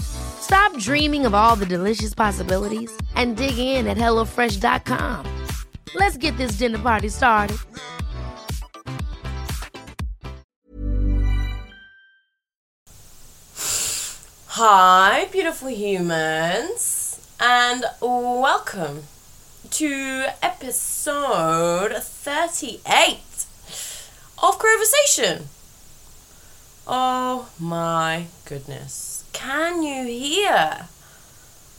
Stop dreaming of all the delicious possibilities and dig in at HelloFresh.com. Let's get this dinner party started. Hi, beautiful humans, and welcome to episode 38 of Conversation. Oh my goodness. Can you hear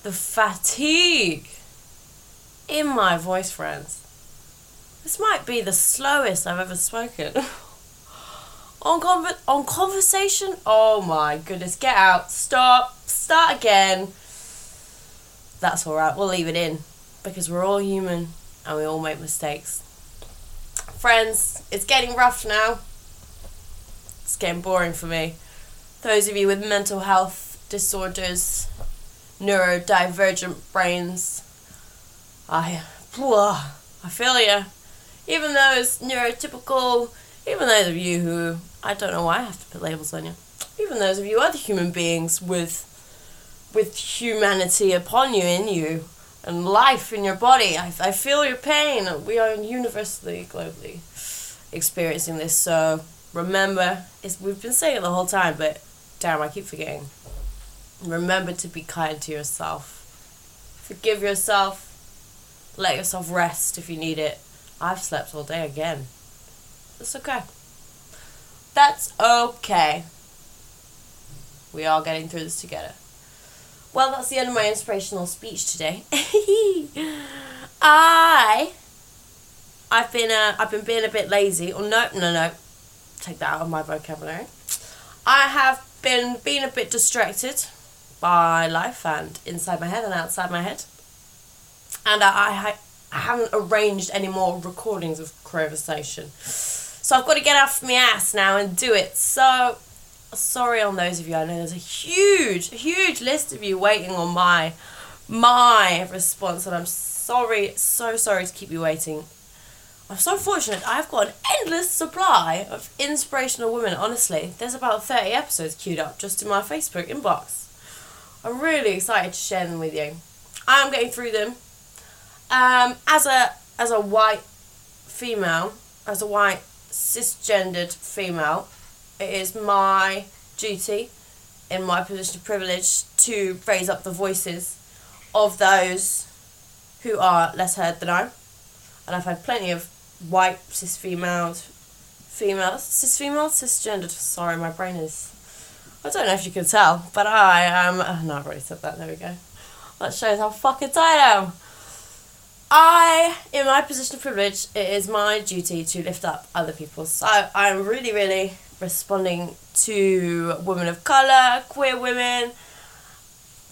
the fatigue in my voice, friends? This might be the slowest I've ever spoken. on conver- on conversation, oh my goodness, get out, stop, start again. That's alright, we'll leave it in because we're all human and we all make mistakes. Friends, it's getting rough now. It's getting boring for me. Those of you with mental health disorders, neurodivergent brains, I, I feel you. Even those neurotypical, even those of you who, I don't know why I have to put labels on you, even those of you other human beings with, with humanity upon you, in you, and life in your body. I, I feel your pain. We are universally, globally experiencing this. So remember, it's, we've been saying it the whole time, but damn, I keep forgetting. Remember to be kind to yourself. Forgive yourself. Let yourself rest if you need it. I've slept all day again. That's okay. That's okay. We are getting through this together. Well, that's the end of my inspirational speech today. I I've been uh, I've been being a bit lazy. Or no, no, no. Take that out of my vocabulary. I have been being a bit distracted by life and inside my head and outside my head. And I, I, I haven't arranged any more recordings of conversation. So I've got to get off my ass now and do it. So sorry on those of you. I know there's a huge, huge list of you waiting on my my response, and I'm sorry, so sorry to keep you waiting. I'm so fortunate. I've got an endless supply of inspirational women. Honestly, there's about 30 episodes queued up just in my Facebook inbox. I'm really excited to share them with you. I'm getting through them. Um, as a as a white female, as a white cisgendered female, it is my duty in my position of privilege to raise up the voices of those who are less heard than I. And I've had plenty of white cis females, females, cis females, cisgendered. Sorry, my brain is. I don't know if you can tell, but I am. Oh, no, I've already said that. There we go. That shows how fucking tired I am. I, in my position of privilege, it is my duty to lift up other people. So I'm really, really responding to women of colour, queer women,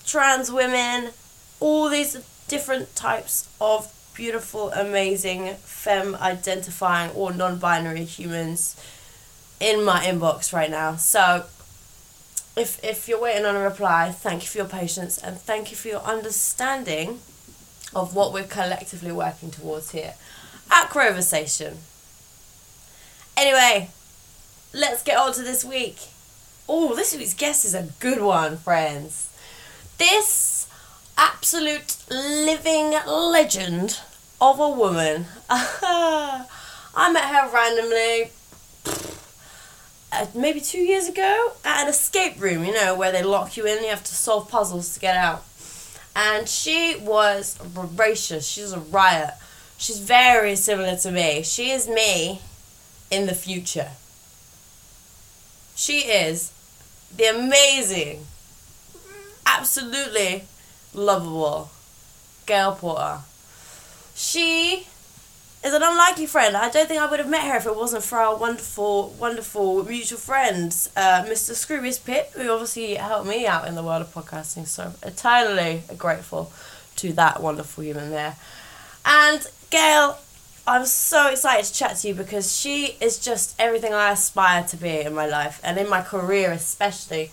trans women, all these different types of beautiful, amazing, femme identifying or non binary humans in my inbox right now. So if if you're waiting on a reply, thank you for your patience and thank you for your understanding of what we're collectively working towards here at Conversation. Anyway, let's get on to this week. Oh, this week's guest is a good one, friends. This absolute living legend of a woman. I met her randomly uh, maybe two years ago at an escape room, you know, where they lock you in, you have to solve puzzles to get out. And she was voracious, she's a riot. She's very similar to me. She is me in the future. She is the amazing, absolutely lovable Gail Porter. She is an unlikely friend. I don't think I would have met her if it wasn't for our wonderful, wonderful mutual friends, uh, Mr. Scroobius Pip, who obviously helped me out in the world of podcasting. So eternally grateful to that wonderful human there. And Gail, I'm so excited to chat to you because she is just everything I aspire to be in my life and in my career especially.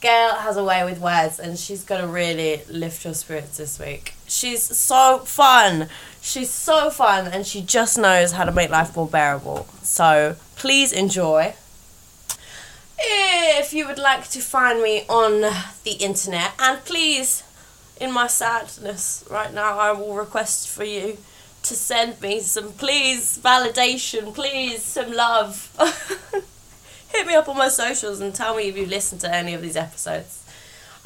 Gail has a way with words and she's going to really lift your spirits this week. She's so fun. She's so fun and she just knows how to make life more bearable. So please enjoy. If you would like to find me on the internet, and please, in my sadness right now, I will request for you to send me some, please, validation, please, some love. hit me up on my socials and tell me if you listened to any of these episodes.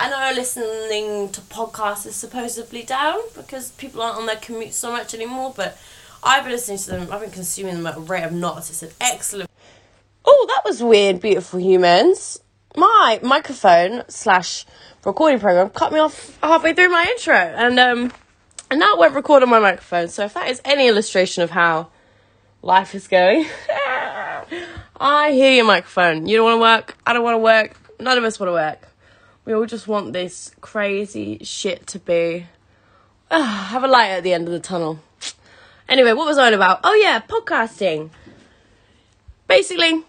I know listening to podcasts is supposedly down because people aren't on their commute so much anymore, but I've been listening to them, I've been consuming them at a rate of knots. It's an excellent. Oh, that was weird, beautiful humans. My microphone slash recording program cut me off halfway through my intro, and um, and now it won't record on my microphone. So if that is any illustration of how life is going. I hear your microphone. You don't want to work. I don't want to work. None of us want to work. We all just want this crazy shit to be. Uh, have a light at the end of the tunnel. Anyway, what was I on about? Oh, yeah, podcasting. Basically,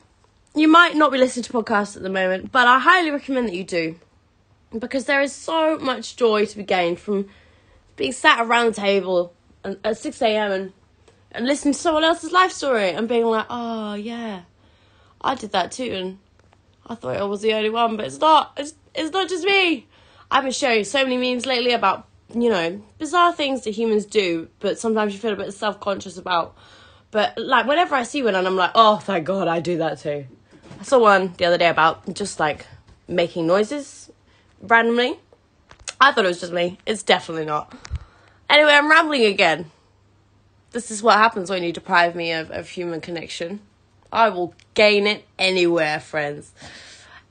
you might not be listening to podcasts at the moment, but I highly recommend that you do. Because there is so much joy to be gained from being sat around the table at 6 a.m. and, and listening to someone else's life story and being like, oh, yeah I did that too, and I thought I was the only one, but it's not. It's, it's not just me. I've been sharing so many memes lately about, you know, bizarre things that humans do, but sometimes you feel a bit self conscious about. But like, whenever I see one, and I'm like, oh, thank God, I do that too. I saw one the other day about just like making noises randomly. I thought it was just me. It's definitely not. Anyway, I'm rambling again. This is what happens when you deprive me of, of human connection. I will gain it anywhere, friends.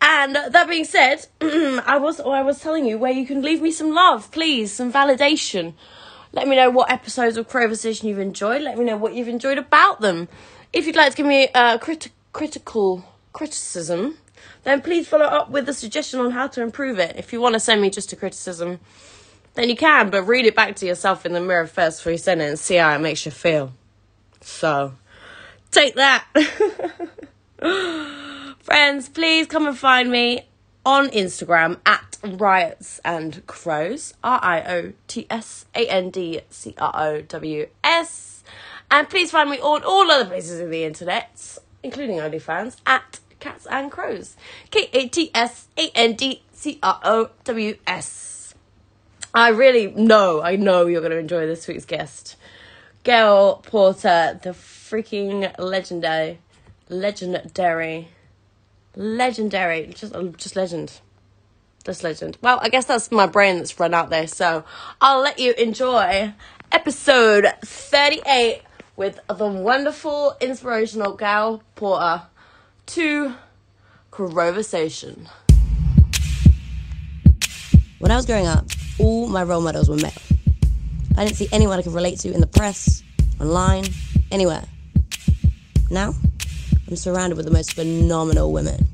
And that being said, I was oh, I was telling you where you can leave me some love, please, some validation. Let me know what episodes of Crowversation you've enjoyed. Let me know what you've enjoyed about them. If you'd like to give me a criti- critical criticism, then please follow up with a suggestion on how to improve it. If you want to send me just a criticism, then you can, but read it back to yourself in the mirror first before you send it and see how it makes you feel. So, Take that. Friends, please come and find me on Instagram at riots and crows. R I O T S A N D C R O W S. And please find me on all other places in the internet, including OnlyFans, at Kats and Crows. K A T S A N D C R O W S. I really know, I know you're going to enjoy this week's guest. Gail Porter, the freaking legendary, legendary, legendary, just um, just legend, just legend. Well, I guess that's my brain that's run out there. So I'll let you enjoy episode thirty-eight with the wonderful, inspirational Gail Porter to Conversation. When I was growing up, all my role models were male. I didn't see anyone I could relate to in the press, online, anywhere. Now, I'm surrounded with the most phenomenal women.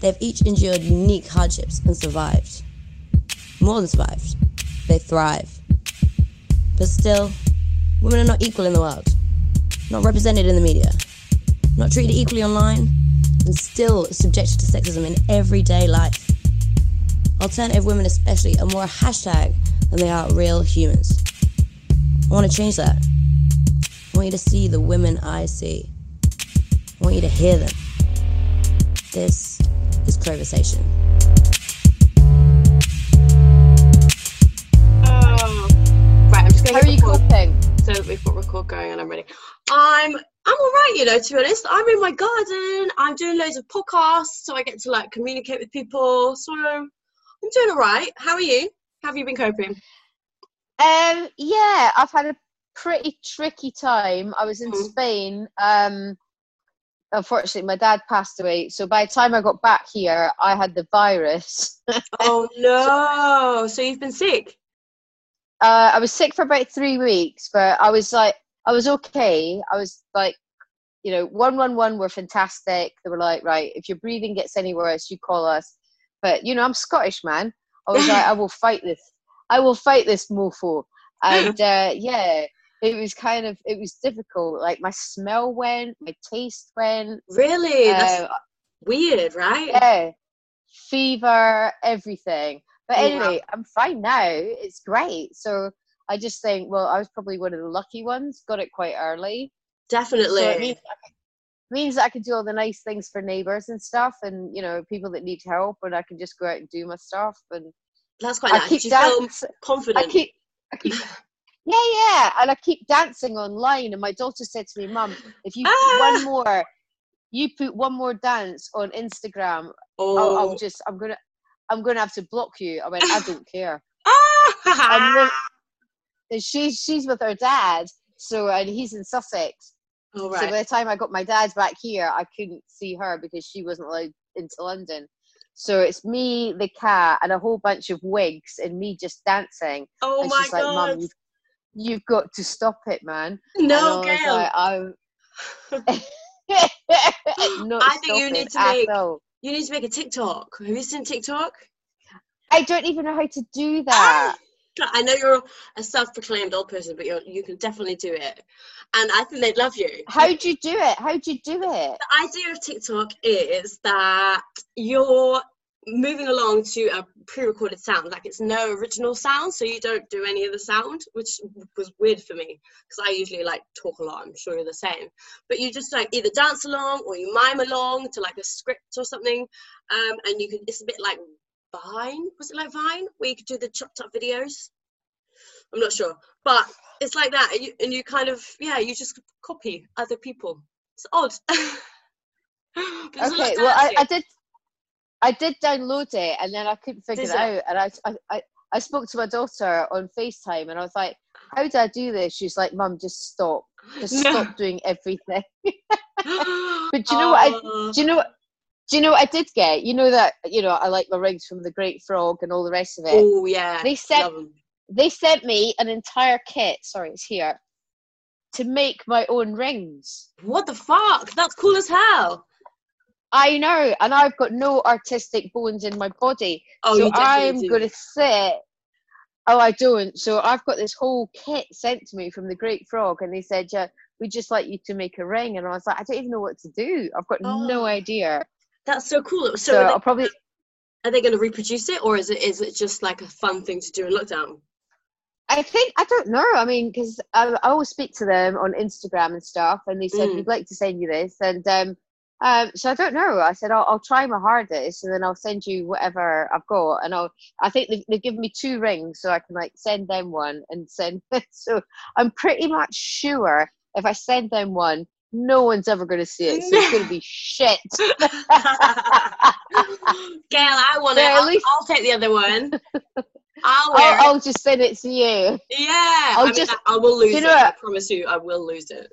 They've each endured unique hardships and survived. More than survived, they thrive. But still, women are not equal in the world, not represented in the media, not treated equally online, and still subjected to sexism in everyday life. Alternative women, especially, are more a hashtag than they are real humans. I want to change that. I want you to see the women I see. I want you to hear them. This is Conversation. Oh. Right, I'm just going How are you coping? So we've got record going and I'm ready. I'm I'm all right, you know, to be honest. I'm in my garden. I'm doing loads of podcasts, so I get to like communicate with people. So I'm doing all right. How are you? How have you been coping? Um, yeah, I've had a pretty tricky time. I was in Mm. Spain um, unfortunately, my dad passed away. So by the time I got back here, I had the virus. Oh no! So you've been sick? uh, I was sick for about three weeks, but I was like, I was okay. I was like, you know, one one one were fantastic. They were like, right, if your breathing gets any worse, you call us. But you know, I'm Scottish, man. I was like, I will fight this. I will fight this mofo. And uh, yeah, it was kind of it was difficult. Like my smell went, my taste went. Really? That's Uh, weird, right? yeah, fever, everything. But Yeah. anyway, I'm fine now. It's great. So I just think, well, I was probably one of the lucky ones. Got it quite early. Definitely. So it means, means that I can do all the nice things for neighbors and stuff, and you know, people that need help, and I can just go out and do my stuff. And That's quite I nice. keep you feel dancing. I confident? keep, I keep, yeah, yeah, and I keep dancing online. And my daughter said to me, "Mum, if you put Ah! one more, you put one more dance on Instagram, oh. I'll, I'll just, I'm gonna, I'm gonna have to block you." I went, "I don't care." Ah! And she's she's with her dad, so and he's in Sussex. All So by the time I got my dad back here, I couldn't see her because she wasn't allowed into London. So it's me, the cat, and a whole bunch of wigs, and me just dancing. Oh and my she's like, god. "Mum, you've, you've got to stop it, man." no, and I Gail. like, I'm. Not I think you need to make- all. You need to make a TikTok. Have you seen TikTok? I don't even know how to do that. Ah, I know you're a self-proclaimed old person, but you're, you can definitely do it, and I think they'd love you. How'd you do it? How'd you do it? the idea of TikTok is that you're moving along to a pre-recorded sound, like it's no original sound, so you don't do any of the sound, which was weird for me because I usually like talk a lot. I'm sure you're the same, but you just like either dance along or you mime along to like a script or something, um, and you can. It's a bit like Vine. Was it like Vine where you could do the chopped up videos? I'm not sure, but it's like that, and you, and you kind of yeah, you just copy other people. It's odd. But there's a lot Okay, well, I. I did, I did download it, and then I couldn't figure Did it out, and I, I, I, I spoke to my daughter on Facetime, and I was like, "How do I do this?" She's like, "Mum, just stop, just No. stop doing everything." But do you know what I- Do you know what? Do you know what I did get? You know that you know I like my rings from the Great Frog and all the rest of it. Oh yeah. They sent they sent me an entire kit. Sorry, it's here to make my own rings. What the fuck? That's cool as hell. I know, and I've got no artistic bones in my body. Oh, so I'm do. going to sit. Oh, I don't. So I've got this whole kit sent to me from the Great Frog, and they said, "Yeah, we'd just like you to make a ring." And I was like, "I don't even know what to do. I've got no Oh. idea." That's so cool. So, So, they, I'll probably. are they going to reproduce it, or is it is it just like a fun thing to do in lockdown? I think I don't know. I mean, because I, I always speak to them on Instagram and stuff, and they said Mm. we'd like to send you this, and um, um, so I don't know. I said I'll, I'll try my hardest, and then I'll send you whatever I've got, and I'll. I think they've, they've given me two rings, so I can like send them one and send. so I'm pretty much sure if I send them one, no one's ever going to see it, so it's going to be shit. Gail, I want it. Yeah, at I'll, least- I'll take the other one. I'll I'll, I'll just send it to you. Yeah. I'll I mean, just- I, will lose you it. know I promise you, I will lose it.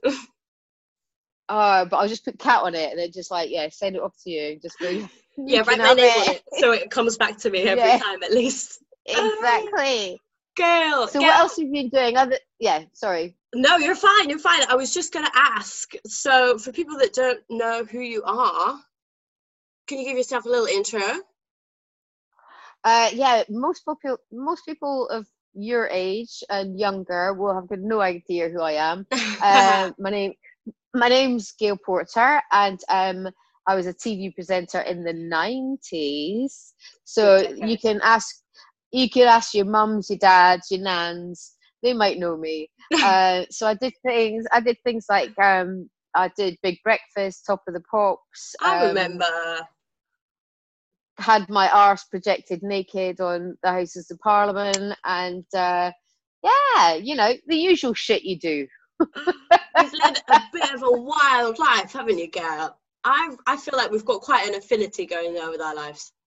Uh, but I'll just put cat on it and then just like yeah, send it off to you. Just go. yeah, write my name so it comes back to me every Yeah. time at least. Exactly. Gail. So Gail, what else have you been doing? Other yeah, sorry. No, you're fine. You're fine. I was just going to ask. So, for people that don't know who you are, can you give yourself a little intro? Uh, yeah, most people most people of your age and younger will have got no idea who I am. Uh, my name my name's Gail Porter, and um, I was a TV presenter in the nineties. So decade. you can ask you can ask your mums, your dads, your nans. They might know me. uh, so I did things. I did things like um, I did Big Breakfast, Top of the Pops. I um, remember. had my arse projected naked on the Houses of Parliament, and uh, yeah, you know the usual shit you do. You've led a bit of a wild life, haven't you, Gail? I I feel like we've got quite an affinity going there with our lives.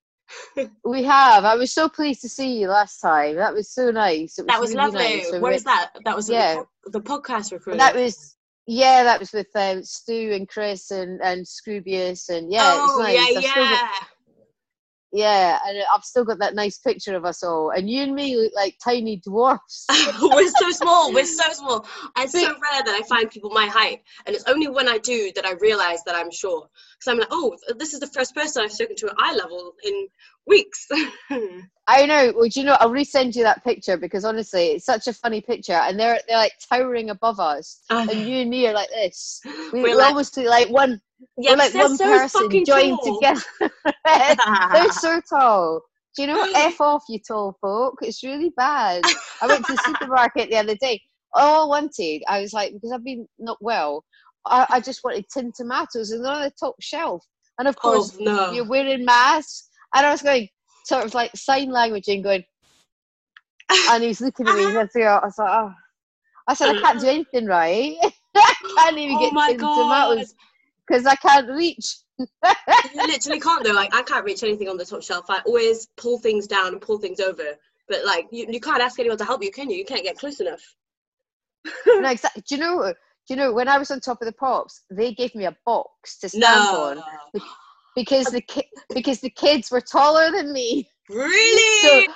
We have. I was so pleased to see you last time. That was so nice. It was That was really lovely. nice. So Where is that? That was Yeah. the, the podcast recording. That was Yeah, that was with um, Stu and Chris and and Scroobius and yeah, it was oh nice. yeah, still yeah. Yeah, and I've still got that nice picture of us all, and you and me look like tiny dwarfs. we're so small. We're so small. And it's so rare that I find people my height, and it's only when I do that I realize that I'm short. Because I'm like, oh, this is the first person I've spoken to at eye level in weeks. I know. Well, do you know? I'll resend you that picture because honestly, it's such a funny picture, and they're they're like towering above us, ah. and you and me are like this. We, We're we like- almost like one. Yeah, we're like one so person fucking joined tall. together. they're so tall. Do you know? F off, you tall folk. It's really bad. I went to the supermarket the other day. All I wanted, I was like, because I've been not well, I, I just wanted tin tomatoes, and they're on the top shelf. And of Oh course, no! you're wearing masks. And I was going, sort of like sign language and going, and he's looking at me. And I was like, oh. I said, I can't do anything right. I can't even Oh get my tin God. tomatoes because I can't reach. you literally can't though. Like I can't reach anything on the top shelf. I always pull things down and pull things over. But like you, you can't ask anyone to help you, can you? You can't get close enough. no, exactly. Do you know? Do you know when I was on top of the pops, they gave me a box to stand No, on because the ki- because the kids were taller than me. really? So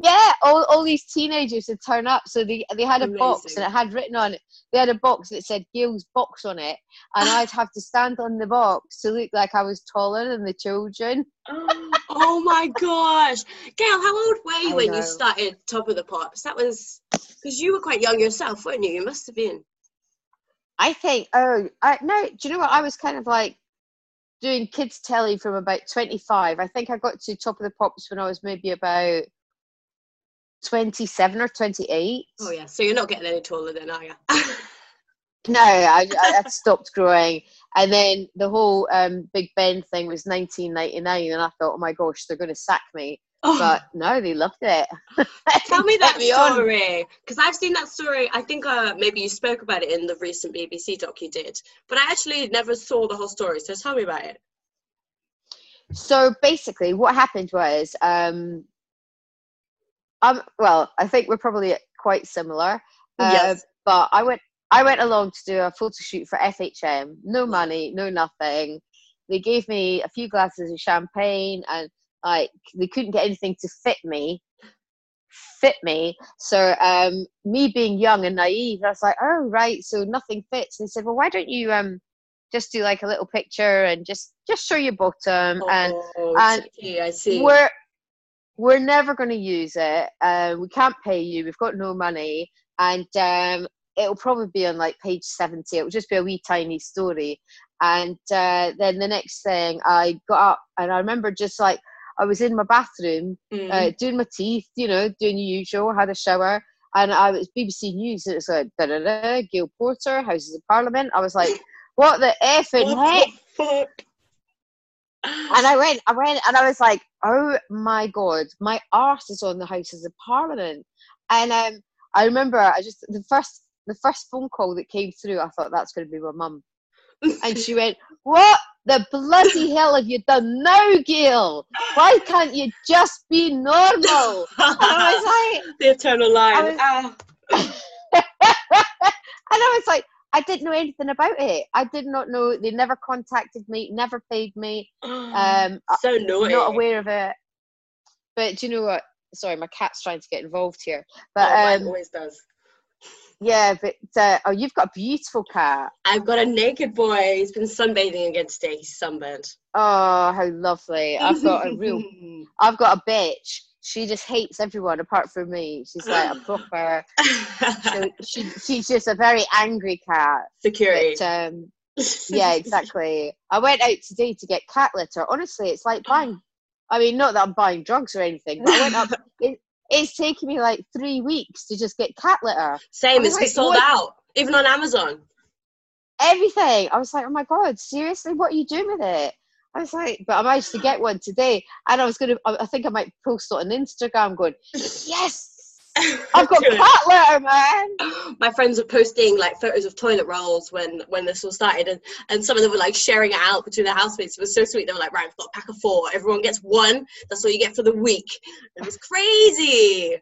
yeah, all, all these teenagers would turn up. So they they had a box and it had written on it. They had a box that said Gail's box on it, and I'd have to stand on the box to look like I was taller than the children. oh my gosh, Gail, how old were you I when know. you started Top of the Pops? That was because you were quite young yourself, weren't you? You must have been. I think. Oh, I no. Do you know what? I was kind of like doing kids telly from about twenty five. I think I got to Top of the Pops when I was maybe about twenty seven or twenty eight. Oh yeah, so you're not getting any taller then, are you? No, I, I I'd stopped growing, and then the whole um, Big Ben thing was 1999, and I thought, oh my gosh, they're going to sack me. But no, they loved it. Tell me that kept me on. story because I've seen that story. I think uh, maybe you spoke about it in the recent BBC doc you did, but I actually never saw the whole story. So tell me about it. So basically, what happened was, um, um, well, I think we're probably quite similar. Uh, Yes. But I went, I went along to do a photo shoot for FHM. No money, no nothing. They gave me a few glasses of champagne, and like they couldn't get anything to fit me. Fit me. So um, me being young and naive, I was like, oh right, so nothing fits. And they said, well, why don't you um just do like a little picture and just just show your bottom and oh, and cheeky, I see. we're we're never going to use it. Uh, we can't pay you. We've got no money, and um, it'll probably be on like page seventy. It'll just be a wee tiny story. And uh, then the next thing, I got up and I remember just like I was in my bathroom Mm. uh, doing my teeth, you know, doing the usual. Had a shower, and I was BBC News. And it was like da da da. Gail Porter, Houses of Parliament. I was like, what the effing heck? And I went, I went, and I was like, "Oh my god, my arse is on the Houses of Parliament." And um, I remember, I just the first, the first phone call that came through, I thought that's going to be my mum, and she went, "What the bloody hell have you done now, Gail? Why can't you just be normal?" And I was like, the eternal line. I was- and I was like, I didn't know anything about it. I did not know. They never contacted me, never paid me. Um, so naughty. not aware of it. But do you know what? Sorry, my cat's trying to get involved here. Oh, But mine um, always does. yeah, but uh, oh, you've got a beautiful cat. I've got a naked boy. He's been sunbathing again today. He's sunburned. Oh, how lovely! I've got a real, I've got a bitch. She just hates everyone apart from me. She's like a proper. she, she, she's just a very angry cat. Security. But, um, yeah, exactly. I went out today to get cat litter. Honestly, it's like buying. I mean, not that I'm buying drugs or anything, but I went up. It, it's taken me like three weeks to just get cat litter. Same. It's like, sold what? out. Even on Amazon. Everything. I was like, oh my god, seriously, what are you doing with it? I was like, but I managed to get one today, and I was gonna. I I think I might post it on Instagram, going, yes, I've got cat litter, man. my friends were posting like photos of toilet rolls when when this all started and, and some of them were like sharing it out between their housemates. It was so sweet. They were like right i've got a pack of four. Everyone gets one. That's all you get for the week. It was crazy.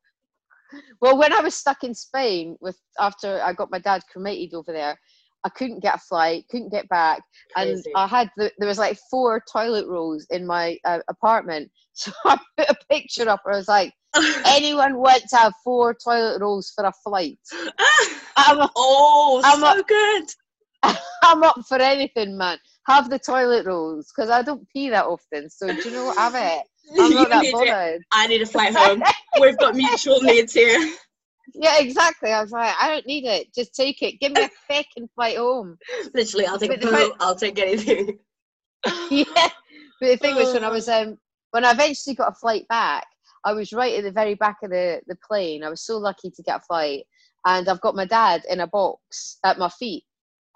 Well, when I was stuck in Spain with after I got my dad cremated over there, I couldn't get a flight, couldn't get back, and I had the, there was like four toilet rolls in my uh, apartment. So I put a picture up. Where I was like, anyone want to have four toilet rolls for a flight? I'm, oh, I'm so good. I'm up for anything, man. Have the toilet rolls because I don't pee that often. So do you know what? Have it. I'm not that need it. bothered. I need a flight home. We've got mutual needs here. Yeah, exactly. I was like, I don't need it. Just take it. Give me a fucking flight home. Literally, I'll take a But the poo. fact- I'll take anything. yeah. But the thing was, when I Oh. was um, when I eventually got a flight back, I was right at the very back of the the plane. I was so lucky to get a flight, and I've got my dad in a box at my feet,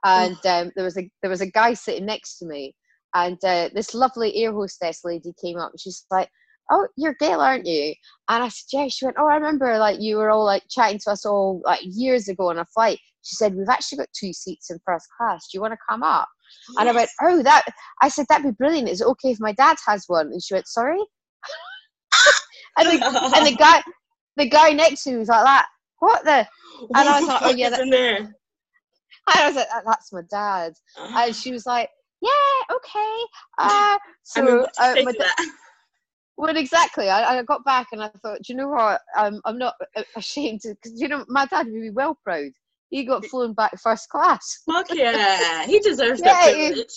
and um, there was a there was a guy sitting next to me, and uh, this lovely air hostess lady came up, and she's like. Oh, you're Gail, aren't you? And I said, yeah. She went, oh, I remember like you were all like chatting to us all like years ago on a flight. She said, we've actually got two seats in first class. Do you want to come up? And I went, oh, that. I said, that'd be brilliant. Is it okay if my dad has one? And she went, sorry. and, the, and the guy, the guy next to me was like that. What the? And I was like, oh, yeah, What's that- in there? And I was like, that's my dad. And she was like, yeah, okay. Uh, so, I mean, what uh, my to da- that? Well, exactly. I, I got back and I thought, do you know what? I'm, I'm not ashamed because you know, my dad would be well proud. He got flown back first class. Fuck yeah, he deserves that Yeah, you- privilege.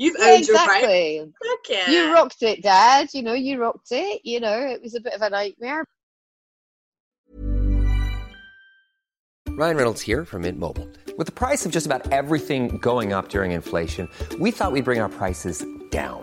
You've Yeah, earned your right. Fuck yeah. You rocked it, Dad. You know, you rocked it. You know, it was a bit of a nightmare, Ryan Reynolds here from Mint Mobile. With the price of just about everything going up during inflation, we thought we'd bring our prices down.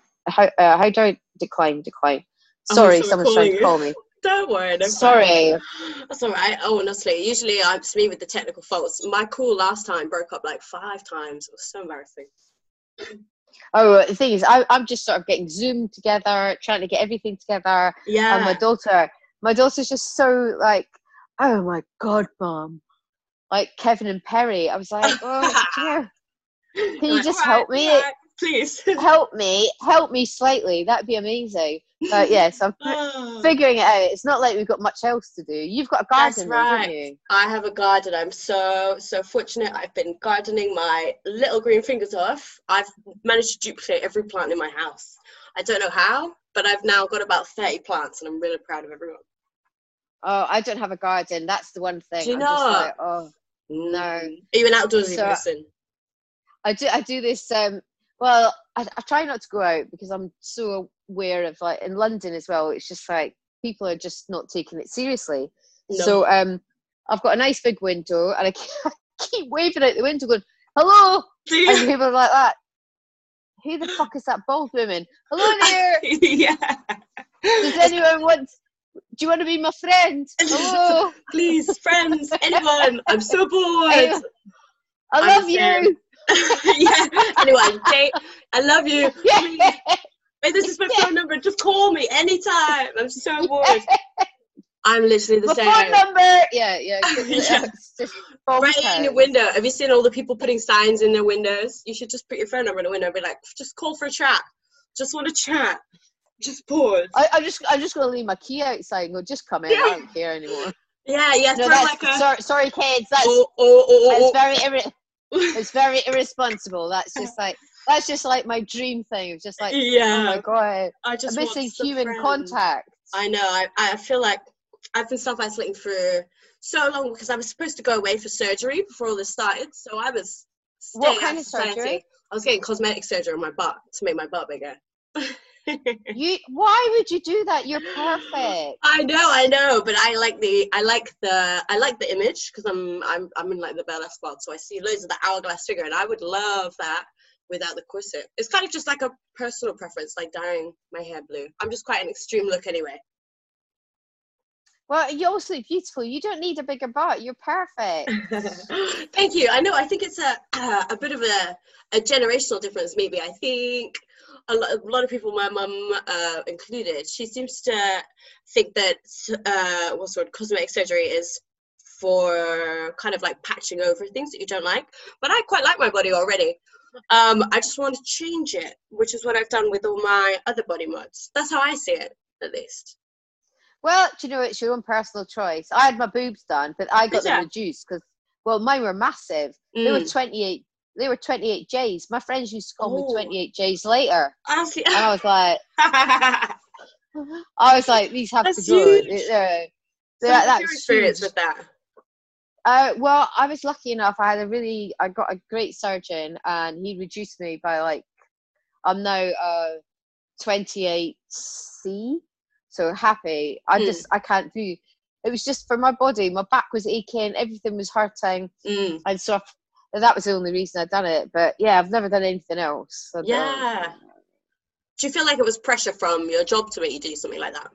how, uh, how do I decline? Decline. Oh, Sorry, someone someone's trying to call me. Don't worry. no Sorry. problem. That's all right. Oh, honestly, usually it's me with the technical faults. My call last time broke up like five times. It was so embarrassing. Oh, the thing is, I, I'm just sort of getting Zoom together, trying to get everything together. Yeah. And my daughter, my daughter's just so like, oh my god, mom, like Kevin and Perry. I was like, oh, know, can you just "All help me? right, please. help me, help me slightly. That'd be amazing. But yes, I'm Oh, figuring it out. It's not like we've got much else to do. You've got a That's garden, though, don't right. you? I have a garden. I'm so so fortunate. I've been gardening my little green fingers off. I've managed to duplicate every plant in my house. I don't know how, but I've now got about 30 plants, and I'm really proud of everyone. Oh, I don't have a garden. That's the one thing. Do you I'm just like, oh, No. Are you an outdoorsy So- person? I do. I do this. Um, well, I, I try not to go out because I'm so aware of like in London as well. It's just like people are just not taking it seriously. No. So um, I've got a nice big window, and I keep waving out the window, going, "Hello," and people are like that. Who the fuck is that bald woman? Hello there. yeah. Does anyone want? Do you want to be my friend? Hello. Please, friends, anyone. I'm so bored. I I'm love you. yeah. Anyone, Kate, I love you. Please. Yeah. Hey, this is my phone number. Just call me anytime. I'm so bored. I'm literally the My same. phone number. Yeah, yeah. Yeah. Just Right in your window. Have you seen all the people putting signs in their windows? You should just put your phone number in the window and be like, just call for a chat. Just want to chat. Just pause. I, I just, I'm just gonna leave my key outside and go. Just come in. I don't care anymore. yeah, yeah. No, like a. sorry, sorry, kids. That's oh, oh, oh, oh, that's very, irre- it's very irresponsible. That's just like, that's just like my dream thing. It's just like, oh yeah. my god, I just I'm missing human friends. contact. I know. I, I feel like I've been self isolating for so long because I was supposed to go away for surgery before all this started. So I was. What kind of surgery? I was getting cosmetic surgery on my butt to make my butt bigger. You, why would you do that? You're perfect. I know, I know, but I like the I like the I like the image because I'm I'm I'm in like the Bella spot, so I see loads of the hourglass figure, and I would love that without the corset. It's kind of just like a personal preference, like dyeing my hair blue. I'm just quite an extreme look anyway. Well, you're also beautiful. You don't need a bigger butt. You're perfect. Thank you. I know. I think it's a uh, a bit of a, a generational difference. Maybe I think a lot, a lot of people, my mum uh, included, she seems to think that uh, what's the word, cosmetic surgery is for kind of like patching over things that you don't like. But I quite like my body already. Um, I just want to change it, which is what I've done with all my other body mods. That's how I see it, at least. Well, do you know it's your own personal choice. I had my boobs done, but I got ya? them reduced because well, mine were massive. They were Mm. 28. They were 28 J's. My friends used to call Oh. me 28 J's later, I see. and I was like, I was like, these have That's to go. huge. They- they're- So they're- what's that's your experience huge. with that? Uh, well, I was lucky enough. I had a really, I got a great surgeon, and he reduced me by like, I'm now uh 28C, so happy. I Hmm. just, I can't do. It was just for my body. My back was aching, everything was hurting, Mm. and so I, that was the only reason I'd done it. But yeah, I've never done anything else. Don't- Yeah. Do you feel like it was pressure from your job to make you do something like that?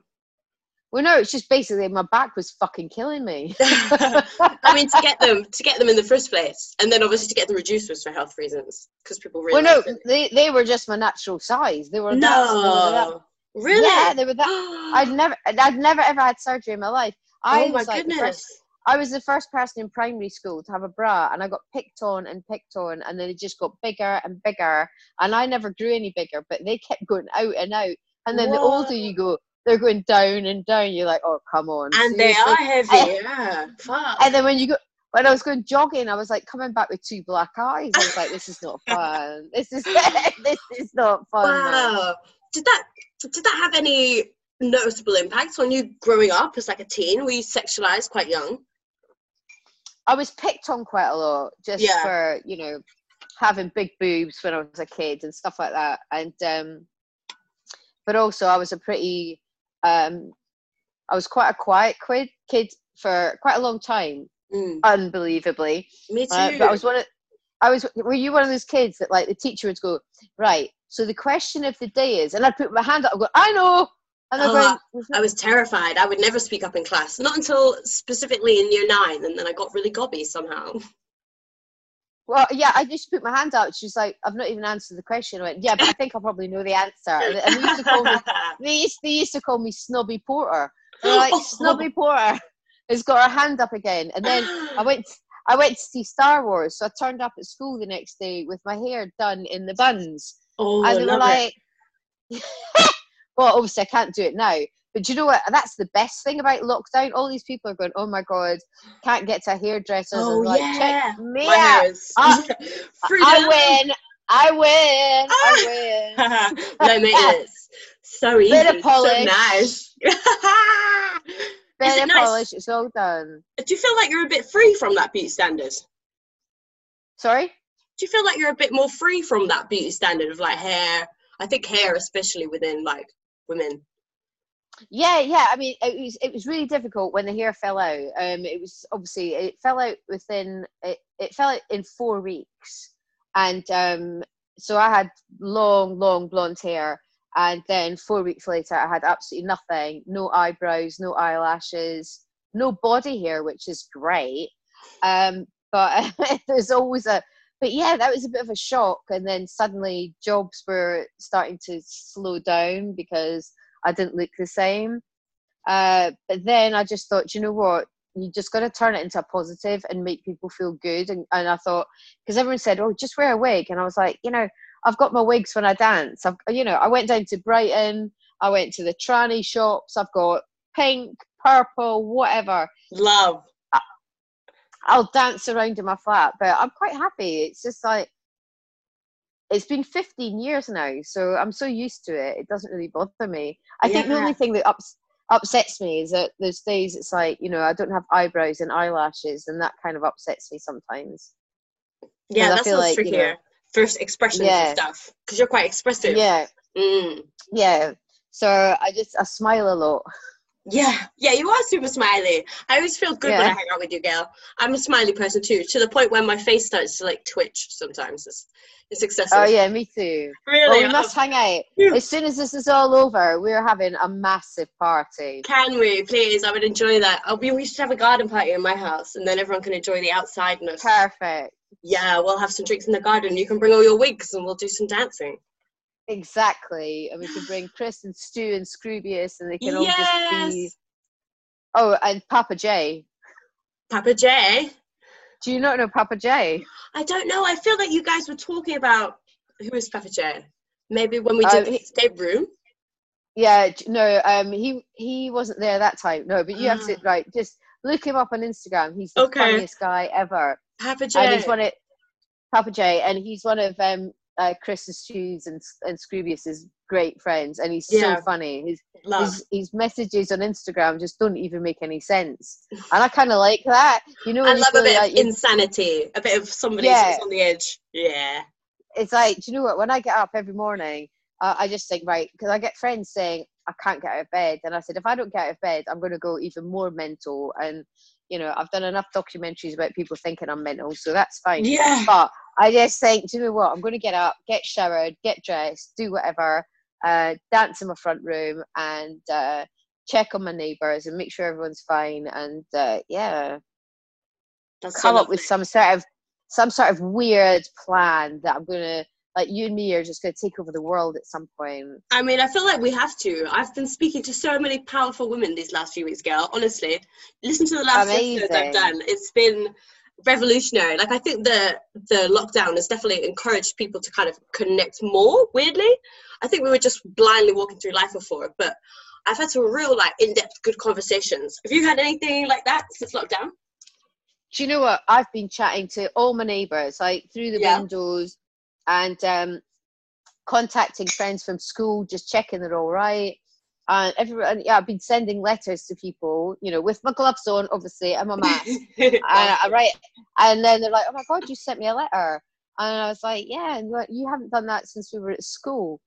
Well, no, it's just basically my back was fucking killing me. I mean, to get them to get them in the first place, and then obviously to get them reduced was for health reasons because people really. well, no, they they were just my natural size. They were that- they were no, really? Yeah, they were that. I'd never, I'd never ever had surgery in my life. Oh I oh my was like goodness! first, I was the first person in primary school to have a bra, and I got picked on and picked on, and then it just got bigger and bigger, and I never grew any bigger, but they kept going out and out, and then the older you go, they're going down and down. You're like, oh come on, and they are heavy. yeah. Fuck. And then when you go, when I was going jogging, I was like coming back with two black eyes. I was like, this is not fun. This is this is not fun. man." Wow. Did that did that have any noticeable impacts on you growing up as like a teen? Were you sexualized quite young? I was picked on quite a lot just Yeah. for you know having big boobs when I was a kid and stuff like that. And um, but also I was a pretty um, I was quite a quiet kid kid for quite a long time, Mm. unbelievably. Me too. Uh, but I was one of I was were you one of those kids that like the teacher would go right. So the question of the day is, and I'd put my hand up. I go, I know. And Oh, going, I was terrified. I would never speak up in class, not until specifically in year nine, and then I got really gobby somehow. Well, yeah, I just put my hand up. She's like, I've not even answered the question. I went, yeah, but I think I probably know the answer. And, they used to call me, they used, they used to call me Snobby Porter. They're like, Snobby Porter has got her hand up again. And then I went, I went to see Star Wars. So I turned up at school the next day with my hair done in the buns. Oh, and they were like, well, obviously I can't do it now. But do you know what? That's the best thing about lockdown. All these people are going, oh my God, can't get to a hairdresser. Oh, like, yeah. check me My out. hair is uh, I-. I win. I ah! win. I win. no maintenance. So easy. Bit of polish. So nice. Bit it of nice? polish. It's all done. Do you feel like you're a bit free from that beauty standard? Sorry. Do you feel like you're a bit more free from that beauty standard of like hair? I think hair, especially within like women. Yeah, yeah. I mean, it was it was really difficult when the hair fell out. Um, it was obviously it fell out within it, it fell out in four weeks, and um, so I had long, long blonde hair, and then four weeks later I had absolutely nothing, no eyebrows, no eyelashes, no body hair, which is great. Um, but there's always a but yeah, that was a bit of a shock. And then suddenly jobs were starting to slow down because I didn't look the same. Uh, but then I just thought, you know what? You just got to turn it into a positive and make people feel good. And, and I thought, because everyone said, oh, just wear a wig. And I was like, you know, I've got my wigs when I dance. I've, you know, I went down to Brighton. I went to the tranny shops. I've got pink, purple, whatever. Love. I'll dance around in my flat, but I'm quite happy. It's just like it's been 15 years now, so I'm so used to it. It doesn't really bother me. I think the only thing that ups, upsets me is that those days it's like you know I don't have eyebrows and eyelashes, and that kind of upsets me sometimes. Yeah, that's sounds like, you know- First expressions Yeah. and stuff. Because you're quite expressive. Yeah, Mm. yeah. So I just I smile a lot. Yeah, yeah, you are super smiley. I always feel good when I hang out with you, girl. I'm a smiley person too, to the point where my face starts to like twitch sometimes. It's, it's excessive. Oh yeah, me too. Really? Well, we must hang out. Yeah. As soon as this is all over, we're having a massive party. Can we, please? I would enjoy that. Oh, we, we should have a garden party in my house, and then everyone can enjoy the outsideness. Perfect. Yeah, we'll have some drinks in the garden. You can bring all your wigs, and we'll do some dancing. Exactly. And we can bring Chris and Stu and Scroobius and they can all just be Oh, and Papa J. Papa J. Do you not know Papa J? I don't know. I feel like you guys were talking about who is Papa J. Maybe when we did the escape room. Yeah, no, um he he wasn't there that time. No, but you have to like just look him up on Instagram. He's the Okay. funniest guy ever. Papa J. And he's one of Papa J and he's one of um uh, Chris and Stu's and and is great friends and he's Yeah. so funny. His his, his messages on Instagram just don't even make any sense. And I kinda like that. You know I love a bit like of insanity, a bit of somebody Yeah. who's on the edge. Yeah. it's like, do you know what? When I get up every morning, uh, I just think, right, because I get friends saying I can't get out of bed, and I said, if I don't get out of bed, I'm going to go even more mental. And you know, I've done enough documentaries about people thinking I'm mental, so that's fine. Yeah. But I just think, do you know what? I'm going to get up, get showered, get dressed, do whatever, uh, dance in my front room, and uh, check on my neighbours and make sure everyone's fine. And uh, yeah, That's so come up with some sort of some sort of weird plan that I'm gonna like you and me are just gonna take over the world at some point. I mean, I feel like we have to. I've been speaking to so many powerful women these last few weeks, girl. Honestly, listen to the last episodes I've done. It's been revolutionary. Like I think the the lockdown has definitely encouraged people to kind of connect more. Weirdly, I think we were just blindly walking through life before, but I've had some real like in depth good conversations. Have you had anything like that since lockdown? Do you know what? I've been chatting to all my neighbours, like through the Yeah. windows, and um, contacting friends from school, just checking they're all right. And everyone, yeah, I've been sending letters to people, you know, with my gloves on, obviously, and my mask. and I write, and then they're like, "Oh my god, you sent me a letter," and I was like, "Yeah," and like, you haven't done that since we were at school.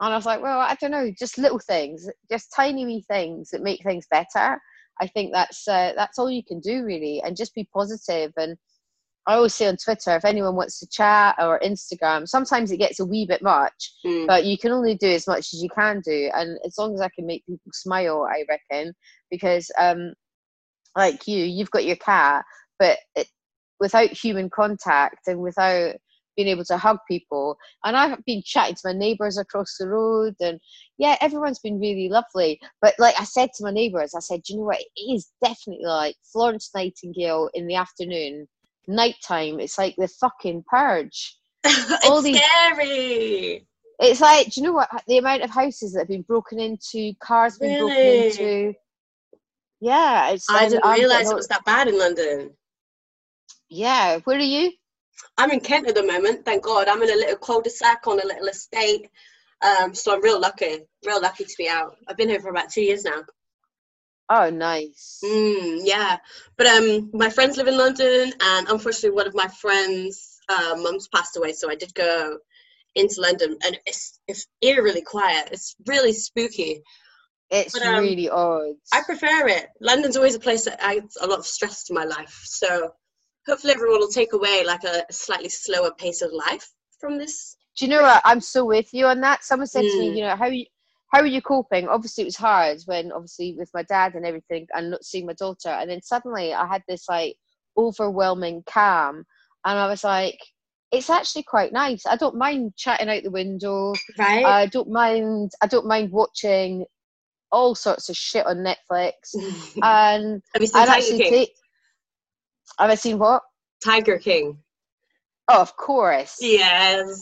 And I was like, "Well, I don't know, just little things, just tiny wee things that make things better." I think that's uh, that's all you can do really, and just be. And I always say on Twitter, if anyone wants to chat or Instagram, sometimes it gets a wee bit much, Mm. but you can only do as much as you can do. And as long as I can make people smile, I reckon, because um, like you, you've got your cat, but it, without human contact and without being able to hug people. And I've been chatting to my neighbours across the road, and yeah, everyone's been really lovely. But like I said to my neighbours, I said, "Do you know what? It is definitely like Florence Nightingale in the afternoon, nighttime. It's like the fucking purge. all it's these- scary. It's like, do you know what? The amount of houses that have been broken into, cars been broken into. Yeah, it's. I didn't all- it was that bad in London. Yeah, where are you? I'm in Kent at the moment, thank God. I'm in a little cul-de-sac on a little estate. Um, so I'm real lucky, real lucky to be out. I've been here for about two years now. Oh, nice. Mm, yeah, but um, my friends live in London, and unfortunately, one of my friends' uh, mums passed away, so I did go into London, and it's it's eerily quiet. It's really spooky. It's But, um, really odd. I prefer it. London's always a place that adds a lot of stress to my life, so hopefully, everyone will take away like a slightly slower pace of life from this. Do you know what? I'm so with you on that. Someone said to me, Mm. you know, how you how are you coping? Obviously, it was hard when obviously with my dad and everything, and not seeing my daughter, and then suddenly I had this like overwhelming calm, and I was like, it's actually quite nice. I don't mind chatting out the window. Right? I don't mind. I don't mind watching all sorts of shit on Netflix. And Have you seen I've Tiger actually King? ta- have I seen what? Tiger King. Oh, of course. Yes.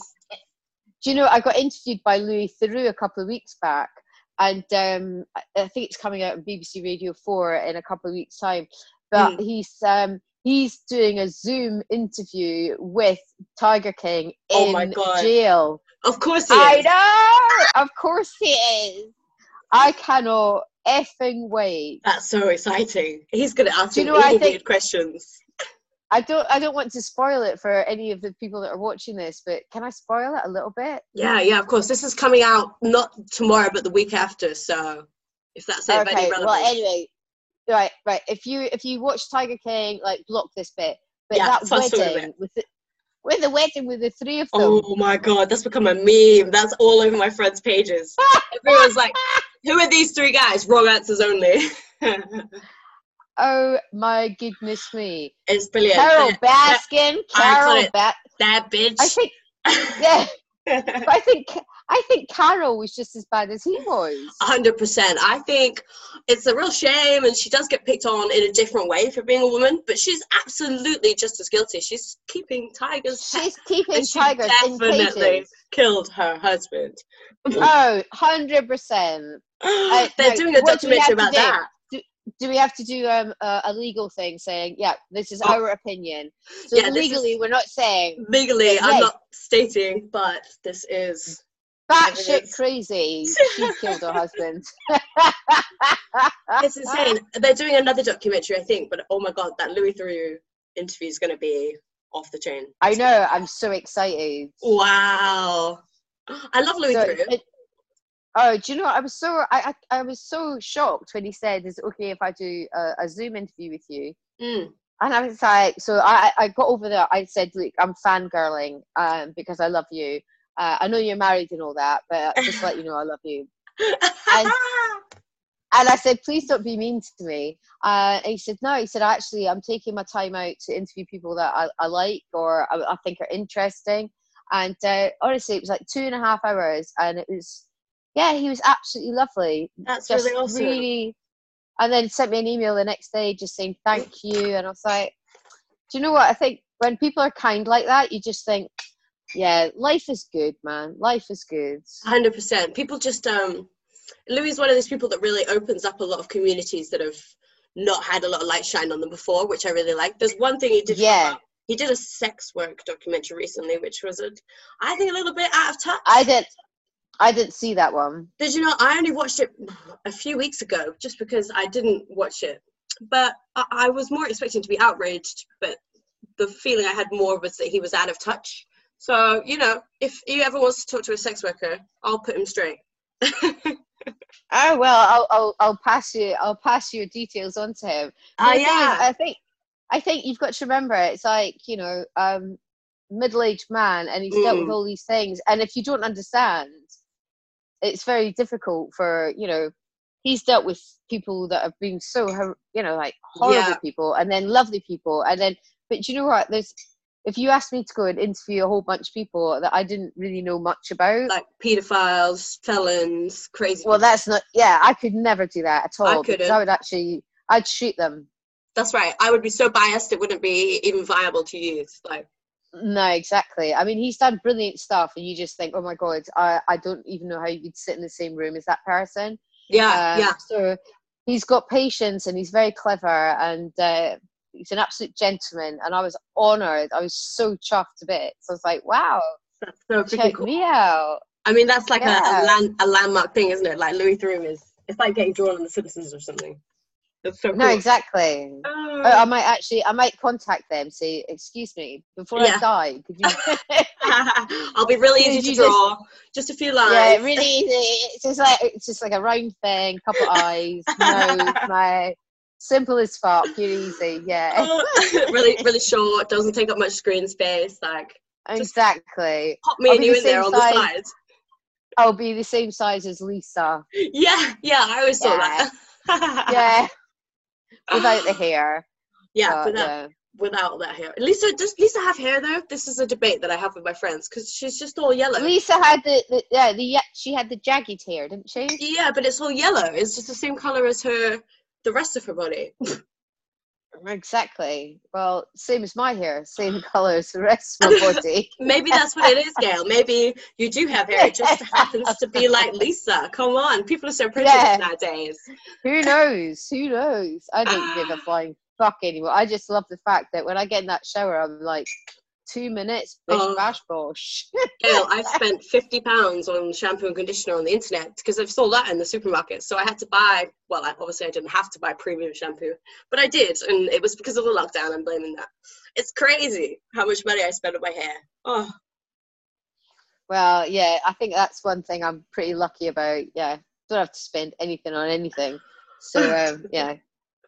Do you know I got interviewed by Louis Theroux a couple of weeks back, and um, I I think it's coming out on BBC Radio Four in a couple of weeks' time. But Mm. he's um, he's doing a Zoom interview with Tiger King in Oh my God. jail. Of course he I is. know, of course he is. I cannot effing wait. That's so exciting. He's going to ask Do you know what I really think- weird questions. I don't I don't want to spoil it for any of the people that are watching this, but can I spoil it a little bit? Yeah, yeah, of course. This is coming out not tomorrow, but the week after. So if that's it, any okay. Well, anyway, right, right. If you if you watch Tiger King, like block this bit. But Yeah, that fast forward a wedding with the with the wedding with the three of them. Oh my god, that's become a meme. That's all over my friends' pages. Everyone's like, "Who are these three guys?" Wrong answers only. Oh my goodness me! it's brilliant. Carole Baskin, Carole got it. Ba- that bitch. I think yeah, but I think I think Carole was just as bad as he was. hundred percent. I think it's a real shame, and she does get picked on in a different way for being a woman. But she's absolutely just as guilty. She's keeping tigers. She's keeping and she tigers in definitely cages. killed her husband. Oh, 100 percent. Uh, They're no, doing a what do documentary about do? that. Do we have to do um, a, a legal thing saying, yeah, this is Oh. our opinion? So Yeah, legally, we're not saying Legally, I'm not stating, but this is batshit Evidence. crazy. She killed her husband. it's insane. They're doing another documentary, I think, but oh my god, that Louis Theroux interview is going to be off the chain. I know. I'm so excited. Wow, I love Louis So, Theroux. it- oh, do you know? I was so I, I I was so shocked when he said, "Is it okay if I do a, a Zoom interview with you?" Mm. And I was like, so I, I got over there. I said, look, I'm fangirling um, because I love you. Uh, I know you're married and all that, but just let you know, I love you. And- And I said, please don't be mean to me. Uh, and he said, no. He said, actually, I'm taking my time out to interview people that I, I like or I, I think are interesting. And uh, honestly, it was like two and a half hours, and it was, yeah, he was absolutely lovely. That's Just really awesome. really. And then sent me an email the next day just saying thank you, and I was like, do you know what? I think when people are kind like that, you just think, yeah, life is good, man. Life is good. Hundred percent. People just um, Louis is one of those people that really opens up a lot of communities that have not had a lot of light shine on them before, which I really like. There's one thing he did. Yeah. He did a sex work documentary recently, which was, a, I think, a little bit out of touch. I didn't, I didn't see that one. Did you know? I only watched it a few weeks ago, just because I didn't watch it. But I, I was more expecting to be outraged, but the feeling I had more was that he was out of touch. So you know, if he ever wants to talk to a sex worker, I'll put him straight. Oh well, I'll, I'll I'll pass you I'll pass your details on to him. Thing is, yeah. I think I think you've got to remember it's like you know um, middle aged man and he's dealt with Mm. all these things, and if you don't understand, it's very difficult for you know he's dealt with people that have been so you know like horrible Yeah. people and then lovely people and then but you know what there's if you asked me to go and interview a whole bunch of people that I didn't really know much about like pedophiles, felons, crazy. well, people. that's not. Yeah, I could never do that at all because couldn't. I would actually, I'd shoot them. that's right. I would be so biased it wouldn't be even viable to use. Like, No, exactly. I mean, he's done brilliant stuff, and you just think, oh my god, I, I don't even know how you could sit in the same room as that person. yeah, Um, yeah. So he's got patience, and he's very clever, and uh, he's an absolute gentleman. And I was honoured. I was so chuffed to bits. I was like, wow, That's so check cool. me out. I mean, that's like a, a land a landmark thing, isn't it? Like Louis Theroux is. It's like getting drawn on The Simpsons or something. That's so cool. No, exactly. Oh. I I um, might actually, I might contact them. Say, excuse me, before Yeah. I die, could you? I'll be really easy to you just- draw. Just, a few lines. Yeah, really easy. It's just like it's just like a round thing, couple eyes, nose, my simple as fuck. You're easy, yeah. Oh, really, really short. Doesn't take up much screen space. Like, exactly. pop me I'll and you the in there on size. the sides. I'll be the same size as Lisa. Yeah, yeah. I always Yeah. that. Yeah, without the hair. yeah, but, that, yeah. without that hair. Lisa, does Lisa have hair though? This is a debate that I have with my friends because she's just all yellow. Lisa had the, the yeah the she had the jagged hair, didn't she? Yeah, but it's all yellow. It's just the same color as her, the rest of her body. Exactly. Well, same as my hair, same colour as the rest of my body. Maybe that's what it is, Gail. Maybe you do have hair. It just happens to be like Lisa. Come on, people are so prejudiced Yeah. nowadays. Who knows? Who knows? I don't give a flying fuck anymore. I just love the fact that when I get in that shower, I'm like, two minutes, bish Oh. bash bosh. Gail, I've spent fifty pounds on shampoo and conditioner on the internet because I've sold that in the supermarket. So I had to buy. Well, I, obviously I didn't have to buy premium shampoo, but I did, and it was because of the lockdown. I'm blaming that. It's crazy how much money I spend on my hair. Oh, Well, yeah, I think that's one thing I'm pretty lucky about. Yeah, don't have to spend anything on anything. So um, yeah,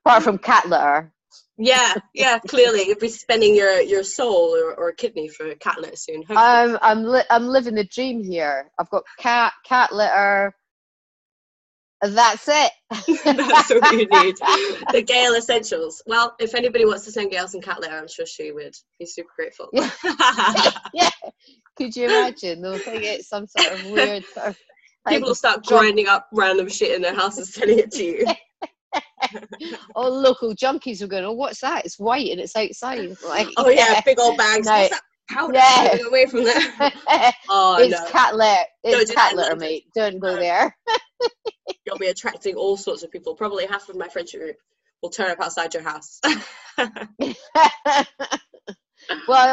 apart from cat litter. Yeah, yeah. Clearly, you'll be spending your your soul or, or kidney for cat litter soon. I'm I'm li- I'm living the dream here. I've got cat cat litter. That's it. That's what you need. The Gail Essentials. Well, if anybody wants to send Gail some cat litter, I'm sure she would be super grateful. Yeah. Could you imagine? They'll think it's some sort of weird sort of like, People will start grinding up random shit in their house and sending it to you. All local junkies are going, oh, what's that? It's white and it's outside. Like, Oh yeah, big old bags. No. That powder Yeah. away from there? Oh it's no, cat litter. It's cat litter, mate. Don't go No. there. you'll be attracting all sorts of people. Probably half of my friendship group will turn up outside your house. well,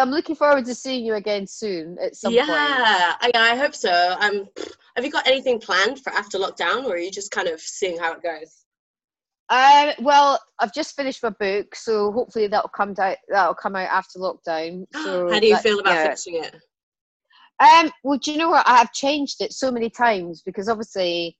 I'm looking forward to seeing you again soon at some yeah, point. I, I hope so. Um, have you got anything planned for after lockdown, or are you just kind of seeing how it goes? Um, well, I've just finished my book, so hopefully that'll come out. That'll come out after lockdown. So how do you that- feel about yeah. finishing it? Um, well, do you know what? I have changed it so many times because obviously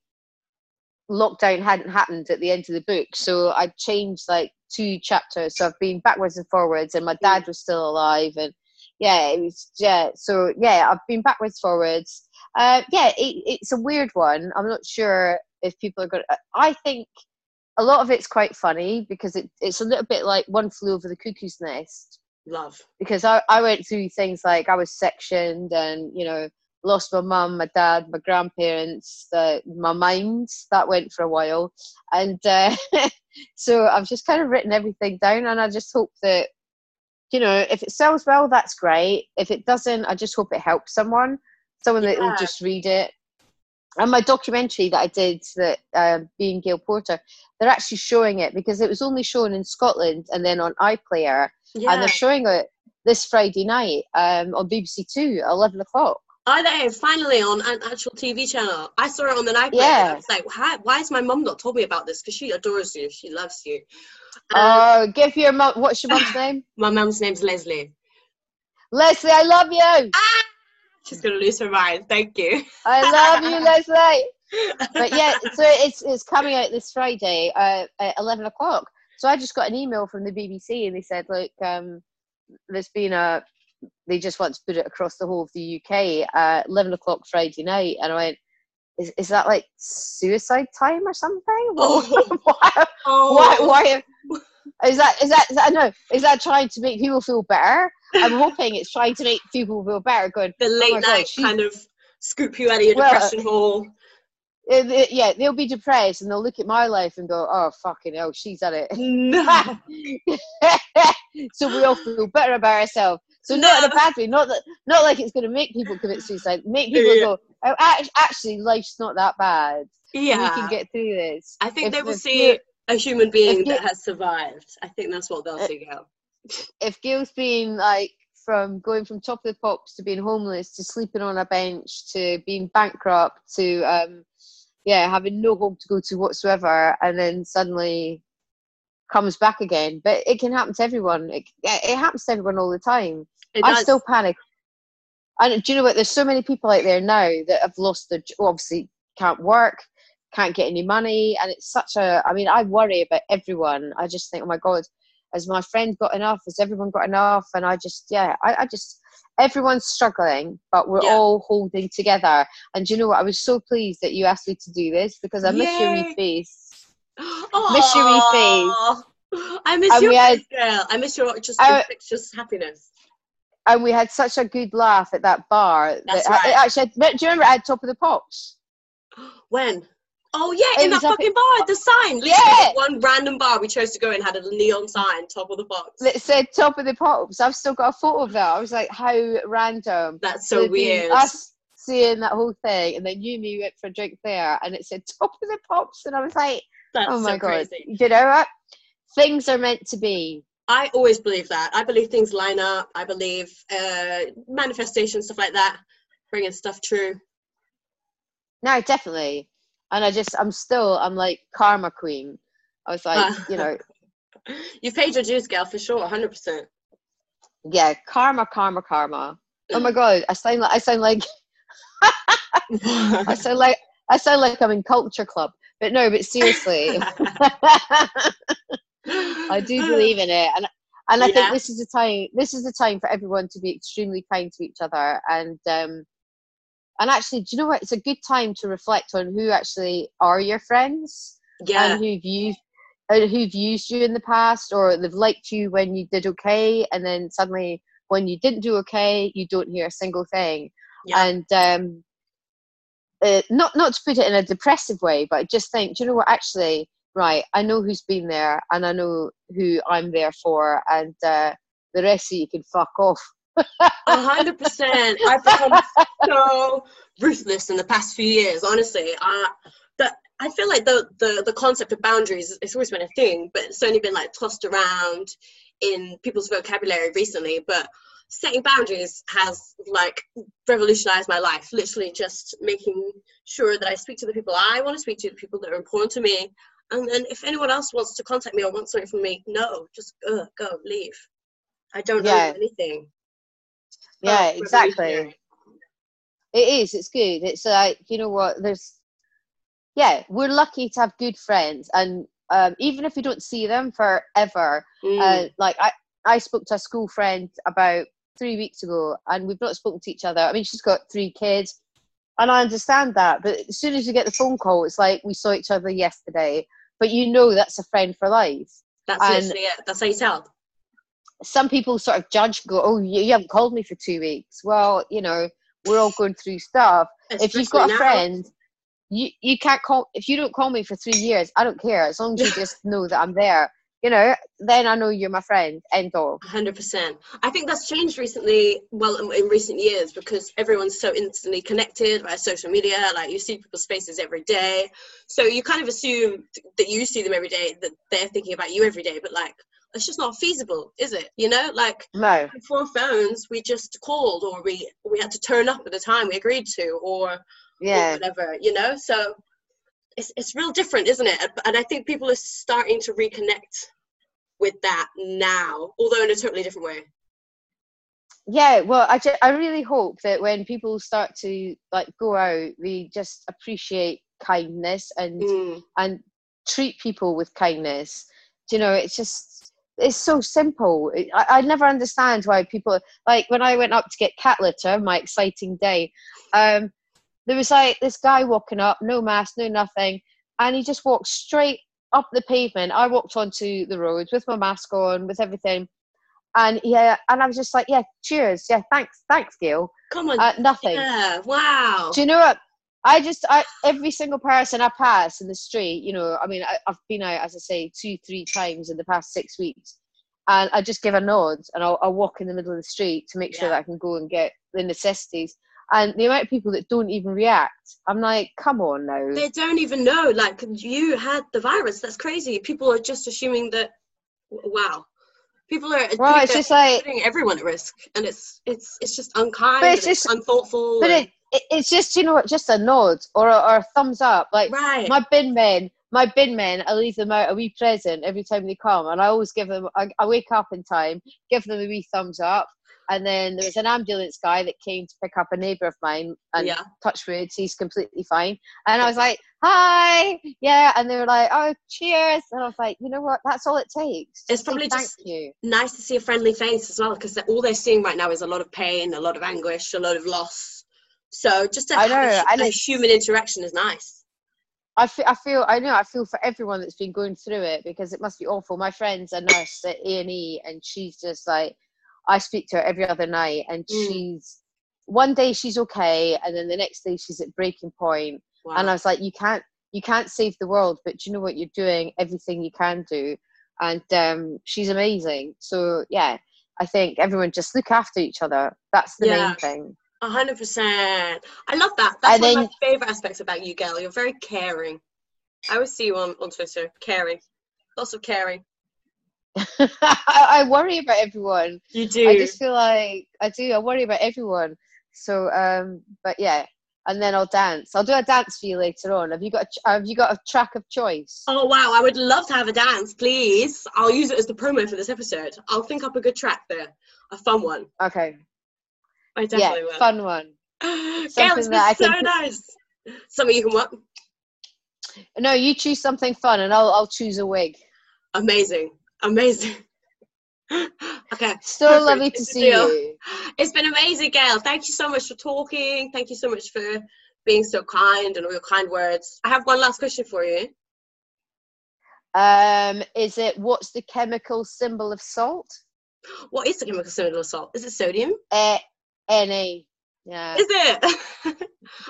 lockdown hadn't happened at the end of the book, so I changed like two chapters. So I've been backwards and forwards, and my dad was still alive, and yeah, it was yeah. So yeah, I've been backwards, forwards. Uh, yeah, it, it's a weird one. I'm not sure if people are going. to... I think a lot of it's quite funny because it, it's a little bit like One Flew Over the Cuckoo's Nest Love. because I, I went through things like I was sectioned and you know lost my mum, my dad, my grandparents, the, my mind that went for a while, and uh, so I've just kind of written everything down, and I just hope that you know if it sells well, that's great. If it doesn't, I just hope it helps someone, someone that will just read it. And my documentary that I did, that um, being Gail Porter, they're actually showing it because it was only shown in Scotland and then on iPlayer Yeah. and they're showing it this Friday night um, on BBC Two at eleven o'clock. Are they finally on an actual TV channel? I saw it on the night. Yeah. I was like, why, why has my mum not told me about this? Because she adores you. She loves you. Um, Oh, give your mum. What's your mum's name? my mum's name's Leslie. Leslie, I love you. She's gonna lose her mind. Thank you. I love you, Leslie. But yeah, so it's it's coming out this Friday uh, at eleven o'clock. So I just got an email from the BBC and they said, look, um, there's been a. They just want to put it across the whole of the UK at eleven o'clock Friday night, and I went. Is, is that like suicide time or something? Oh. why, oh, why, why is that is that is that no is that trying to make people feel better i'm hoping it's trying to make people feel better Good. the "Oh late God, night she- kind of scoop you out of your Well, depression hole. uh, th- yeah they'll be depressed and they'll look at my life and go oh fucking hell she's at it No. so we all feel better about ourselves so not in a No. bad way not that not like it's going to make people commit suicide make people Yeah. go oh act- actually life's not that bad Yeah. we can get through this I think If- they will see a human being you- that has survived. I think that's what they'll Uh, see, Gail. If Gail's been like from going from top of the pops to being homeless to sleeping on a bench to being bankrupt to um yeah having no home to go to whatsoever and then suddenly comes back again. But it can happen to everyone. It, it happens to everyone all the time. I still panic. And do you know what? There's so many people out there now that have lost their obviously can't work can't get any money and it's such a i mean i worry about everyone. I just think oh my god has my friend got enough has everyone got enough and i just yeah i, I just everyone's struggling but we're Yeah. all holding together and do you know what i was so pleased that you asked me to do this because i miss your wee Yay. face Miss your wee face. I miss And your had- girl. I miss your just uh, I- infectious happiness. and we had such a good laugh at that bar. That's that, right. it actually, do you remember at Top of the Pops? When? Oh yeah, It in that fucking bar, the sign. Literally, Yeah. One random bar we chose to go in had a neon sign, top of the pops. That said Top of the Pops. I've still got a photo of that. I was like, how random. That's So so weird. Us seeing that whole thing, and then you and me went for a drink there, and it said Top of the Pops, and I was like, That's oh my so god. crazy. You know what? Things are meant to be. I always believe that. I believe things line up. I believe uh, manifestation stuff like that, bringing stuff true. No, definitely. And I just, I'm still, I'm like karma queen. I was like, you know, You've paid your dues, girl, for sure, hundred percent. yeah, karma, karma, karma. Oh my god, I sound like I sound like I sound like I sound like I'm in culture club. But no, but seriously, I do believe in it, and and I Yeah. think this is the time. This is the time for everyone to be extremely kind to each other, and um, and actually, do you know what? It's a good time to reflect on who actually are your friends Yeah, and who've used uh, who've used you in the past, or they've liked you when you did okay, and then suddenly when you didn't do okay, you don't hear a single thing yeah, and um, uh, not not to put it in a depressive way, but I just think, do you know what? Actually, right, I know who's been there, and I know who I'm there for, and uh, the rest of you can fuck off. A hundred percent. I've become so ruthless in the past few years. Honestly, I that I feel like the, the the concept of boundaries it's always been a thing, but it's only been like tossed around in people's vocabulary recently. But setting boundaries has like revolutionized my life. Literally, just making sure that I speak to the people I want to speak to, the people that are important to me. And then if anyone else wants to contact me or wants something from me, no, just go, go, leave. I don't Yeah. owe anything. Yeah, exactly. It is. It's good. It's like you know what? There's, yeah, we're lucky to have good friends, and um, even if we don't see them forever, Mm. uh, like I, I spoke to a school friend about three weeks ago, and we've not spoken to each other. I mean, she's got three kids, and I understand that. But as soon as you get the phone call, it's like we saw each other yesterday. But you know that's a friend for life. That's and- literally it. That's how you tell. Some people sort of judge, go, "Oh, you, you haven't called me for two weeks." Well, you know, we're all going through stuff. if you've got a friend, you you can't call. If you don't call me for three years, I don't care. As long as you just know that I'm there, you know, then I know you're my friend. End all. 100%. I think that's changed recently, well, in, in recent years, because everyone's so instantly connected via social media. Like, you see people's faces every day. So you kind of assume that you see them every day, that they're thinking about you every day. But, like, it's just not feasible, is it? You know, like, No. before phones, we just called or we, we had to turn up at the time we agreed to or, or Yeah. whatever, you know? So it's, it's real different, isn't it? And I think people are starting to reconnect with that now, although in a totally different way. Yeah, well, I, I really hope that when people start to like go out, we just appreciate kindness and Mm. and treat people with kindness. Do you know, it's just it's so simple. I, I never understand why people like when I went up to get cat litter, my exciting day. Um, there was like this guy walking up, no mask, no nothing, and he just walked straight up the pavement. I walked onto the road with my mask on, with everything, and yeah, and I was just like, yeah, cheers, yeah, thanks, thanks, Gail. Come on. Uh, nothing. Yeah, wow. Do you know what? I just, I every single person I pass in the street, you know, I mean, I, I've been out, as I say, two, three times in the past six weeks, and I just give a nod and I'll, I'll walk in the middle of the street to make sure Yeah. that I can go and get the necessities. And the amount of people that don't even react, I'm like, come on now. They don't even know, like, you had the virus. That's crazy. People are just assuming that, wow. People are Well, putting, it's just like- putting everyone at risk, and it's it's it's just unkind. But it's it's just- unthoughtful. But it, it's just, you know just a nod or a, or a thumbs up. Like, right. my bin men my bin men i leave them out a wee present every time they come and i always give them i, I wake up in time give them a wee thumbs up and then there was an ambulance guy that came to pick up a neighbour of mine and yeah. touch wood he's completely fine and i was like hi yeah and they were like oh cheers and i was like you know what that's all it takes It's Just probably thank just- you Nice to see a friendly face as well, because all they're seeing right now is a lot of pain, a lot of anguish, a lot of loss. So just I know, a, a human interaction is nice. I feel, I feel, I know, I feel for everyone that's been going through it because it must be awful. My friend's a nurse at A and E, and she's just like, I speak to her every other night, and Mm. she's one day she's okay, and then the next day she's at breaking point. Wow. And I was like, you can't, you can't save the world, but you know what? You're doing everything you can do, and um, she's amazing. So yeah, I think everyone just look after each other. That's the Yeah. main thing. A hundred percent. I love that. That's And one then- of my favorite aspects about you, girl. You're very caring. I always see you on, on Twitter. Caring. Lots of caring. I, I worry about everyone. You do. I just feel like I do. I worry about everyone. So, um, but yeah, and then I'll dance. I'll do a dance for you later on. Have you got a, have you got a track of choice? Oh wow, I would love to have a dance, please. I'll use it as the promo for this episode. I'll think up a good track there. A fun one. Okay. I Yeah, will. fun one. Gail, it's something been that I so can- nice. Something you can what? No, you choose something fun, and I'll I'll choose a wig. Amazing. Amazing. okay. So perfect. lovely to It's see you. It's been amazing, Gail. Thank you so much for talking. Thank you so much for being so kind and all your kind words. I have one last question for you. Um, is it what's the chemical symbol of salt? What is the chemical symbol of salt? Is it sodium? Uh, Na. Yeah. Is it?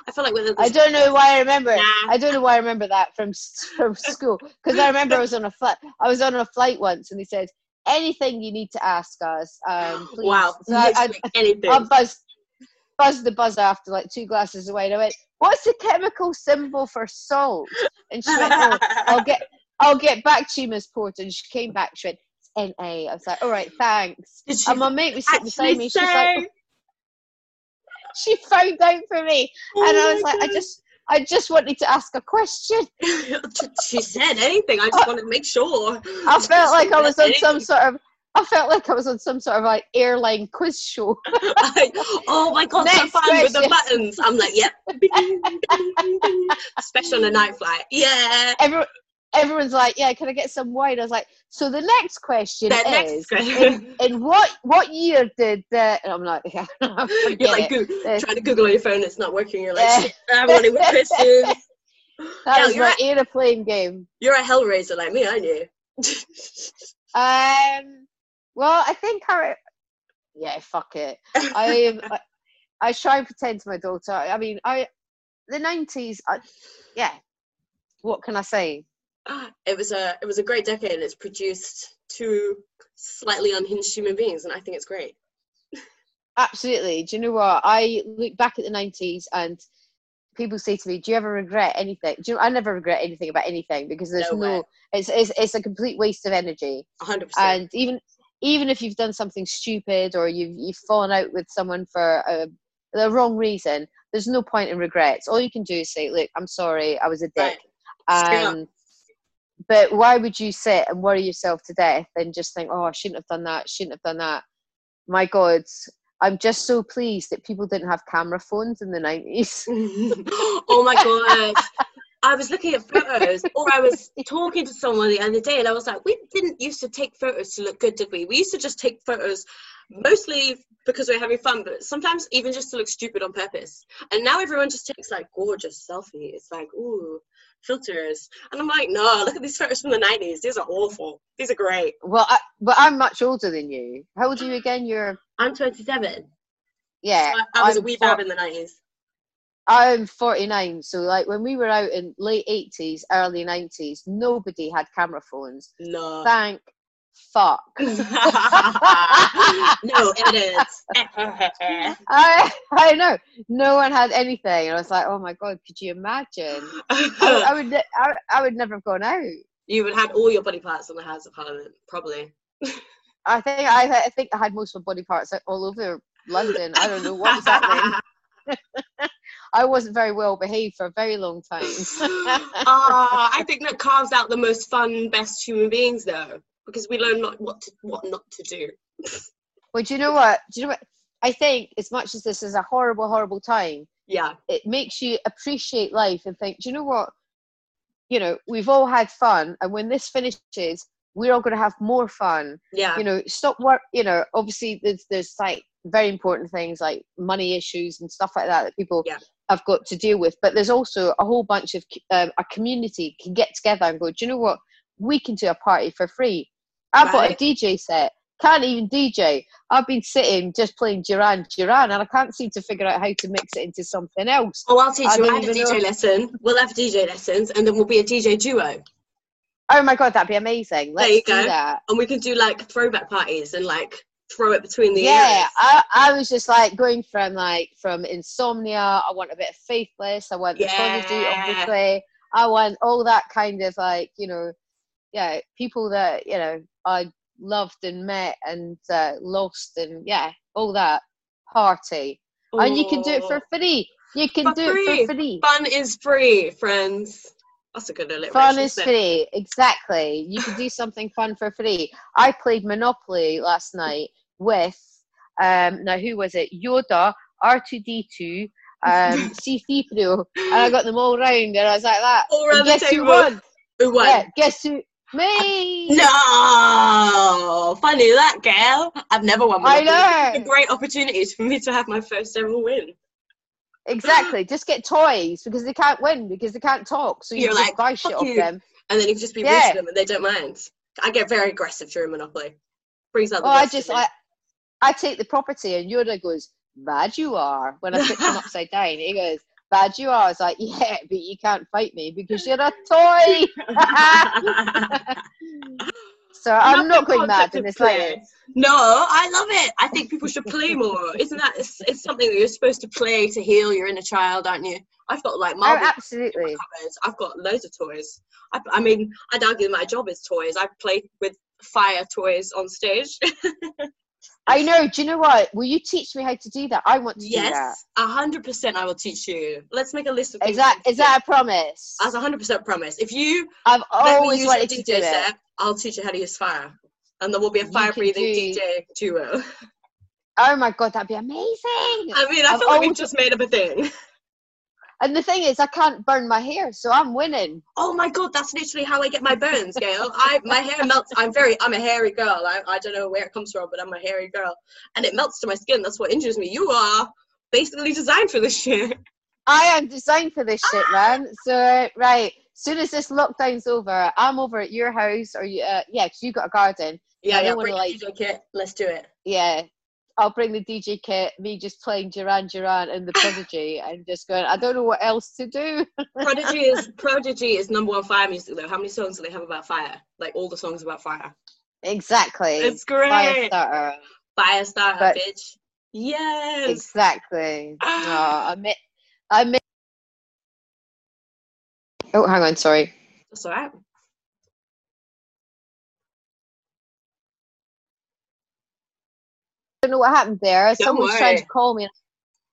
I feel like with I don't know why I remember. it. Nah. I don't know why I remember that from from school because I remember I was on a flight. I was on a flight once, and they said anything you need to ask us. Um, please. Wow, So I, I, anything. I buzzed, buzzed the buzzer after like two glasses of wine. I went, "What's the chemical symbol for salt?" And she went, "Oh, I'll get, I'll get back to you, Miss Porter." And she came back. She went, "N A." I was like, "All right, thanks." Did she And my mate was sitting beside me. She's like? she found out for me, Oh and I oh was like, I just, I just wanted to ask a question. she said anything. I just wanted to make sure. I felt like I was on some sort of. I felt like I was on some sort of like airline quiz show. oh my god, so Next fun with the buttons. I'm like, yep. Especially on a night flight. Yeah. Everyone, everyone's like, "Yeah, can I get some wine?" I was like, "So the next question The is, next question. in, in what what year did the?" And I'm like, yeah, You're like. Goo- Uh, trying to Google on your phone, it's not working. You're like, Yeah. shit, I have any more questions. That Yeah, was my right. aeroplane game. You're a hellraiser like me, aren't you? Um, well, I think I, yeah, fuck it. I, I, I try and pretend to my daughter. I mean, I, the nineties. I, yeah. What can I say? it was a it was a great decade and it's produced two slightly unhinged human beings and I think it's great. Absolutely. Do you know what? I look back at the nineties and people say to me, "Do you ever regret anything?" Do you know, I never regret anything about anything because there's No no. it's, it's it's a complete waste of energy. hundred percent. and even even if you've done something stupid or you've you've fallen out with someone for a, the wrong reason, there's no point in regrets. All you can do is say, "Look, I'm sorry, I was a dick." Straight up. Um, but why would you sit and worry yourself to death and just think, "Oh, I shouldn't have done that. Shouldn't have done that." My God, I'm just so pleased that people didn't have camera phones in the nineties. oh my god. I was looking at photos, or I was talking to someone the other day, and I was like, "We didn't used to take photos to look good, did we? We used to just take photos, mostly because we are having fun, but sometimes even just to look stupid on purpose. And now everyone just takes like gorgeous selfies. It's like, ooh, filters. And I'm like, no, look at these photos from the '90s. These are awful. These are great. Well, I, but I'm much older than you. How old are you again? You're I'm 27. yeah. I, I was a I'm wee four- bab in the '90s. I'm 49, so like when we were out in late 80s, early 90s, nobody had camera phones. No. Thank fuck. no it is. I I know no one had anything, and I was like, oh my god, could you imagine? I, I would I, I would never have gone out. you would have had all your body parts in the House of Parliament, probably. I think I I think I had most of my body parts all over London. I don't know what was happening. I wasn't very well behaved for a very long time. Ah, I think that carves out the most fun, best human beings, though, because we learn not what to, what not to do. Well, do you know what? Do you know what? I think as much as this is a horrible, horrible time, Yeah, it makes you appreciate life and think, do you know what? You know, we've all had fun, and when this finishes, we're all going to have more fun. yeah, You know, stop work. You know, obviously there's there's like very important things like money issues and stuff like that that people Yeah. have got to deal with. But there's also a whole bunch of um, a community can get together and go. Do you know what? We can do a party for free. I've got a DJ set. Can't even DJ. I've been sitting just playing Duran Duran, and I can't seem to figure out how to mix it into something else. Oh, I'll teach I you. I had a DJ know. lesson. We'll have DJ lessons, and then we'll be a DJ duo, Oh my god, that'd be amazing. Let's you do go. that. and we can do like throwback parties and like throw it between the yeah. I, I was just like going from like from insomnia. I want a bit of faithless. I want the prodigy, Yeah. obviously. I want all that kind of like you know, yeah, people that you know I loved and met and uh, lost and yeah, all that party. And you can do it for free. You can For do free. it for free. Fun is free, friends. That's a good alliteration. Fun is free, exactly. You can do something fun for free. I played Monopoly last night with um now who was it? Yoda, R2D2, um, C3PO, and I got them all round and I was like that. All And round the guess who won? Who won? Yeah, guess who? Me. No, funny that girl. I've never won. I Monopoly. know. A great opportunity for me to have my first ever win. Exactly. Just get toys because they can't win because they can't talk. So you You're just like, buy shit off you." them. And then you just be rude Yeah. to them, and they don't mind. I get very aggressive during Monopoly. Brings out the Oh, I just. I, I take the property and Yoda goes, "Bad you are." When I put them upside down, he goes, "Bad you are." I was like, "Yeah, but you can't fight me because you're a toy." so I'm not going mad in this play. No, I love it. I think people should play more. Isn't that? It's, it's something that you're supposed to play to heal your inner child, aren't you? I've got like Oh, absolutely. I've got loads of toys. I, I mean, I'd argue my job is toys. I play with fire toys on stage. I know. Do you know what? Will you teach me how to do that? I want to do that. yes, a hundred percent. I will teach you. Let's make a list of. Is things that is that a promise? a hundred percent promise. If you I've let me always use wanted to do DJ it. set, I'll teach you how to use fire, and there will be a fire-breathing do- DJ duo. Oh my god, that'd be amazing. I mean, I I've feel like we've always- just made up a thing. And the thing is, I can't burn my hair, so I'm winning. Oh my god, that's literally how I get my burns, Gail. I my hair melts. I'm very I'm a hairy girl. I, I don't know where it comes from, but I'm a hairy girl. And it melts to my skin. That's what injures me. You are basically designed for this shit. I am designed for this shit, man. So right, soon as this lockdown's over, I'm over at your house, or you, uh, yeah, 'cause you got a garden. Yeah, yeah, bring like- DJ kit. Let's do it. Yeah, I'll bring the DJ kit. Me just playing Duran Duran and the Prodigy, and just going. I don't know what else to do. Prodigy is Prodigy is number one fire music though. How many songs do they have about fire? Like all the songs about fire. exactly. It's great. Firestarter. Firestarter, But- bitch. Yes. Exactly. No, I mi- I mi- Oh, hang on. Sorry. That's alright. I don't know what happened there. Someone's trying to call me,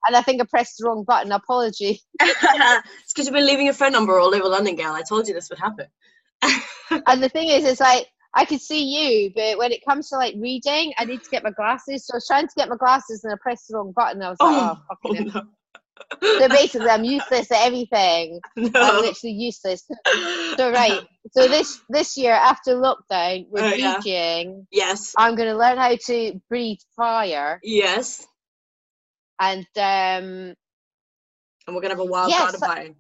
and I think I pressed the wrong button. Apology. it's because you've been leaving your phone number all over London, girl. I told you this would happen. and the thing is, it's like I could see you, but when it comes to like reading, I need to get my glasses. So I was trying to get my glasses, and I pressed the wrong button. I was like, oh, Oh, fucking oh, hell. no. So basically, I'm useless at everything. I'm literally useless. So right. So this this year after lockdown, we're Oh, yeah. Yes. I'm gonna learn how to breathe fire, Yes. and um, And we're gonna have a wild Yes, garden party.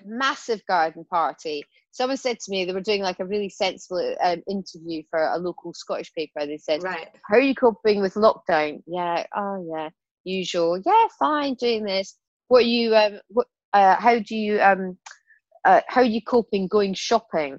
a massive garden party. Someone said to me they were doing like a really sensible um, interview for a local Scottish paper. They said, Right. "How are you coping with lockdown?" Yeah. Oh yeah. Usual. Yeah. Fine. Doing this. What you? Um. What? Uh. How do you? Um. Uh. How are you coping going shopping?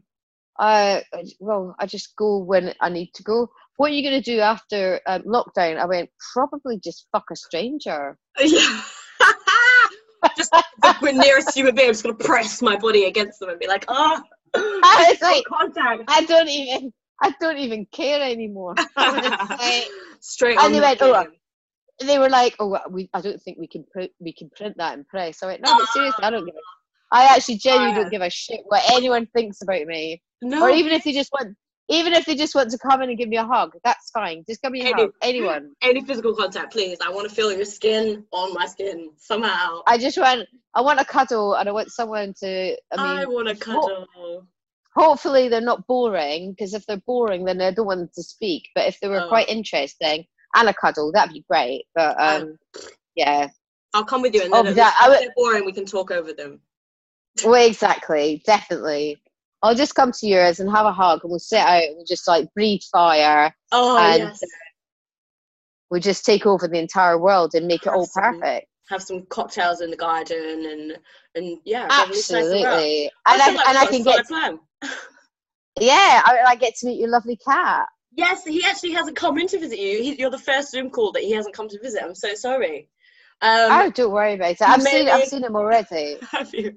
Uh. Well, I just go when I need to go. What are you going to do after um, lockdown? I went probably just fuck a stranger. Yeah. just the nearest human being, I'm just gonna press my body against them and be like, oh, I like, contact. I don't even. I don't even care anymore. I was like- Straight And they went, "Oh. They were like, "Oh, we, I don't think we can print, we can print that in press." I went, "No, but seriously, I don't give. A, I actually genuinely don't oh, give a shit what anyone thinks about me, no. or even if they just want, even if they just want to come in and give me a hug, that's fine. Just give me a Any- hug, anyone. any physical contact, please. I want to feel your skin on my skin somehow. I just want, I want a cuddle, and I want someone to. I I, mean, want to cuddle. hopefully they're not boring, because if they're boring, then I don't want them to speak. But if they were Oh. quite interesting, and a cuddle. That'd be great. But um, yeah. I'll come with you, and Oh, then if that- would- they're boring, we can talk over them. Well, exactly, definitely. I'll just come to yours and have a hug, and we'll sit out and we'll just like breathe fire. Oh and yes. we'll just take over the entire world and make it all Absolutely. perfect. Have some cocktails in the garden, and and yeah. Absolutely. And I and I we've got a can get, yeah, I, I get to meet your lovely cat. Yes, he actually hasn't come in to visit you. He, you're the first Zoom call that he hasn't come to visit. I'm so sorry. Um, oh, don't worry about it. I've seen, I've seen him already. have you?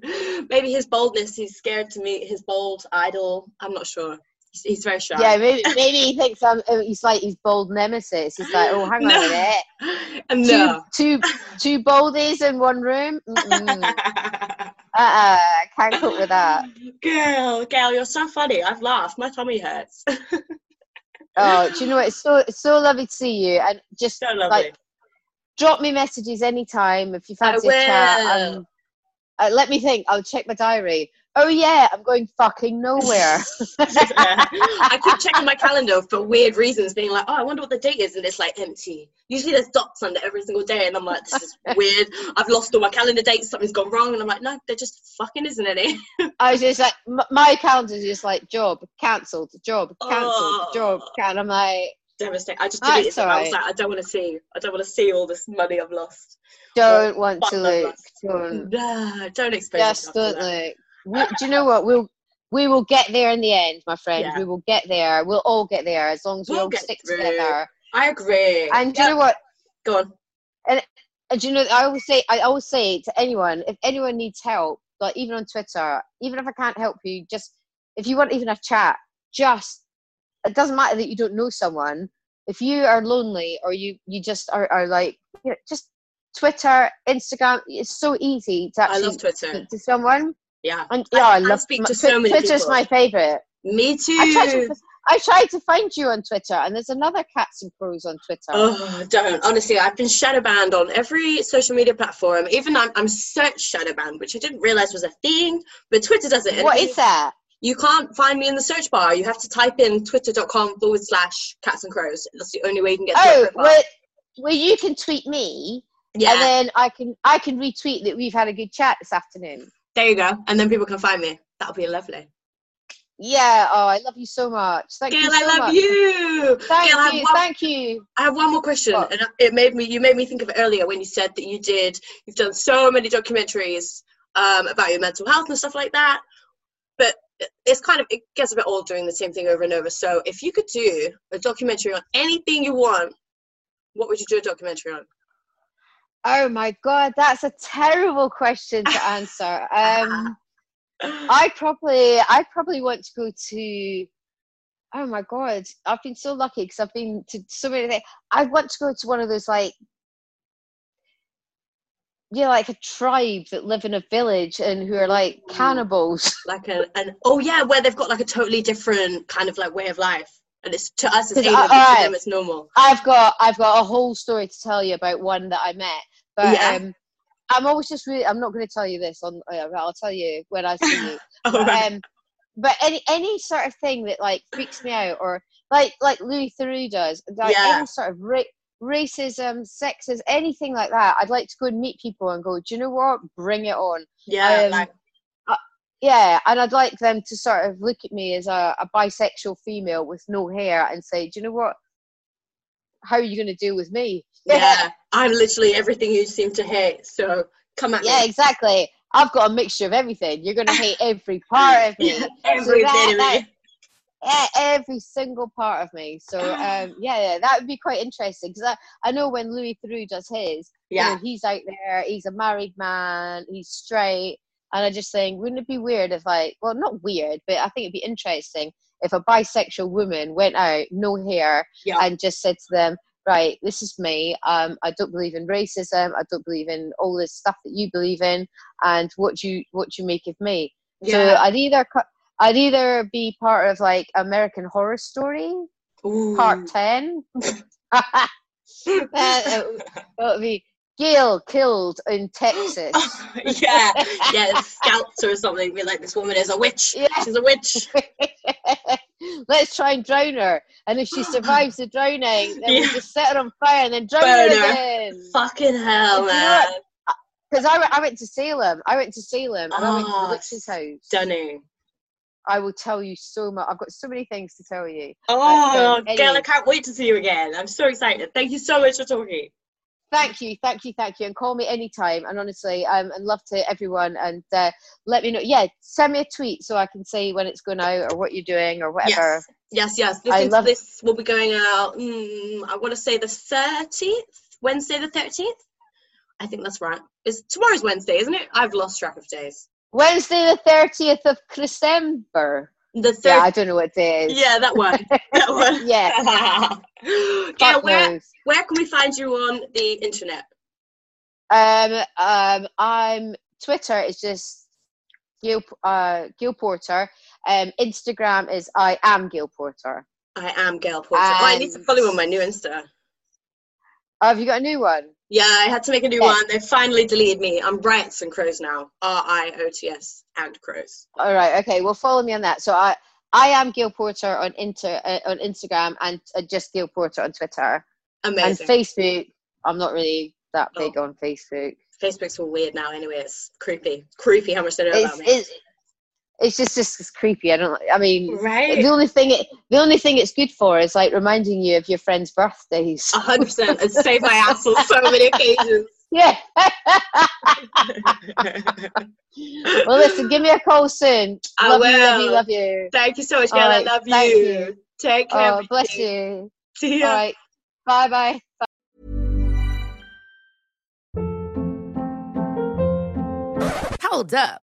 Maybe his boldness. He's scared to meet his bold idol. I'm not sure. He's, he's very shy. Yeah, maybe, maybe he thinks I'm. uh, He's like his bold nemesis. He's like, oh, hang on No. a minute. no. Two, two, two boldies in one room. Uh-uh, can't cope with that. Girl, girl, you're so funny. I've laughed. My tummy hurts. Oh, do you know what? It's so it's so lovely to see you, and just so like drop me messages anytime if you fancy a chat. Um, uh, let me think. I'll check my diary. Oh yeah, I'm going fucking nowhere. I keep checking my calendar for weird reasons, being like, oh, I wonder what the date is, and it's like empty. Usually there's dots under every single day, and I'm like, this is weird. I've lost all my calendar dates, something's gone wrong, and I'm like, no, there just fucking isn't any. I was just like, m- my calendar's just like job cancelled, job cancelled, Oh. job can. I'm like, Devastating. I just deleted them. I was like, I don't want to see. I don't want to see all this money I've lost. don't want to look. Don't. Nah, don't expose Just don't look. We, do you know what? We'll we will get there in the end, my friend. Yeah. We will get there. We'll all get there as long as we We'll all stick through. together. I agree. And do you know what? Go on. And and do you know? I always say, I always say to anyone, if anyone needs help, like even on Twitter, even if I can't help you, just if you want even a chat, just it doesn't matter that you don't know someone. If you are lonely or you you just are, are like you know, just Twitter, Instagram, it's so easy to I actually love Twitter. speak to someone. Yeah. And yeah, I, I love speak to so Twi- many Twitter's people. my favorite. Me too. I tried to I tried to find you on Twitter, and there's another Kats and Crows on Twitter. Oh, don't. Honestly, I've been shadow banned on every social media platform. Even I'm, I'm search shadow banned, which I didn't realize was a thing, but Twitter does it. what is that? You can't find me in the search bar. You have to type in twitter.com forward slash Kats and Crows. That's the only way you can get Oh, well, well, you can tweet me, yeah, and then I can I can retweet that we've had a good chat this afternoon. There you go. And then people can find me. That'll be lovely. Yeah. Oh, I love you so much. Thank Gail, you so I love much. you. Thank Gail, you. one- Thank you. I have one more question, What? and it made me. You made me think of it earlier when you said that you did. You've done so many documentaries um, about your mental health and stuff like that, but it's kind of it gets a bit old doing the same thing over and over. So if you could do a documentary on anything you want, what would you do a documentary on? Oh my god, that's a terrible question to answer. Um, I probably I probably want to go to. Oh my god, I've been so lucky because I've been to so many things. I want to go to one of those like. Yeah, like a tribe that live in a village and who are like cannibals. like a, an oh yeah, where they've got like a totally different kind of like way of life, and it's to us it's alien, I- but to alright. them it's normal. I've got I've got a whole story to tell you about one that I met, but Yeah. um, I'm always just really I'm not going to tell you this on. Uh, I'll tell you when I see you. Alright. um, but any any sort of thing that like freaks me out, or like like Louis Theroux does, like Yeah. any sort of ra- racism, sexism, anything like that. I'd like to go and meet people and go. Do you know what? Bring it on. yeah, um, like Yeah, and I'd like them to sort of look at me as a, a bisexual female with no hair and say, "Do you know what? How are you going to deal with me?" yeah, I'm literally everything you seem to hate. So come at yeah, me. Yeah, exactly. I've got a mixture of everything. You're going to hate every part of me. Yeah, So every that- bit of that- me. yeah, every single part of me. So um, yeah, yeah, that would be quite interesting because I, I know when Louis Theroux does his, you know, Yeah, he's out there, he's a married man, he's straight, and I just think, wouldn't it be weird if like, well, not weird, but I think it'd be interesting if a bisexual woman went out, no hair, yeah, and just said to them, right, this is me. Um, I don't believe in racism. I don't believe in all this stuff that you believe in, and what do you what do you make of me? So. I'd either I'd either be part of like American Horror Story Ooh. Part Ten. it would be Gail killed in Texas. yeah, yeah, scalped or something. Be like, this woman is a witch. Yeah. She's a witch. let's try and drown her. And if she survives the drowning, then Yeah. we'll just set her on fire and then drown Burn her again. Fucking hell, man. Because I, went- I went to Salem. I went to Salem and I went to Oh, the witch's house. Stunning. I will tell you so much. I've got so many things to tell you. Oh, um, anyway. I can't wait to see you again. I'm so excited. Thank you so much for talking. Thank you, thank you, thank you, and call me anytime. And honestly, um, and love to everyone. And uh, let me know. Yeah, send me a tweet so I can see when it's going out or what you're doing or whatever. Yes, yes, yes. This, I is- love- this will be going out, mm, I want to say the 13th, Wednesday the 13th. I think that's right. It's tomorrow's Wednesday, isn't it? I've lost track of days. Wednesday, the thirtieth of December. The third. Yeah, I don't know what day it is. Yeah, that one. That one. Yeah. yeah, where, knows. where can we find you on the internet? Um, um, I'm Twitter is just Gail, uh, Gail Porter. Um, Instagram is I am Gail Porter. I am Gail Porter. oh, I need to follow you on my new Insta. Oh, have you got a new one? Yeah, I had to make a new Yeah. one. They finally deleted me. I'm Riots and Crows now. R I O T S and Crows. All right, okay. Well, follow me on that. So I I am Gail Porter on inter uh, on Instagram and uh, just Gail Porter on Twitter Amazing. and Facebook. I'm not really that Oh. big on Facebook. Facebook's all weird now anyway. It's creepy. Creepy how much they know It's about me. it's it's just just it's creepy. I don't. I mean, Right? the only thing it the only thing it's good for is like reminding you of your friends' birthdays. A hundred percent. It's saved my ass on so many occasions. Yeah. well, listen. Give me a call soon. I love you. Love you. Love you. Thank you so much, All Gail. I love you. thank you. Take care. Oh, bless you. See you. All right. Bye. Bye. Hold up.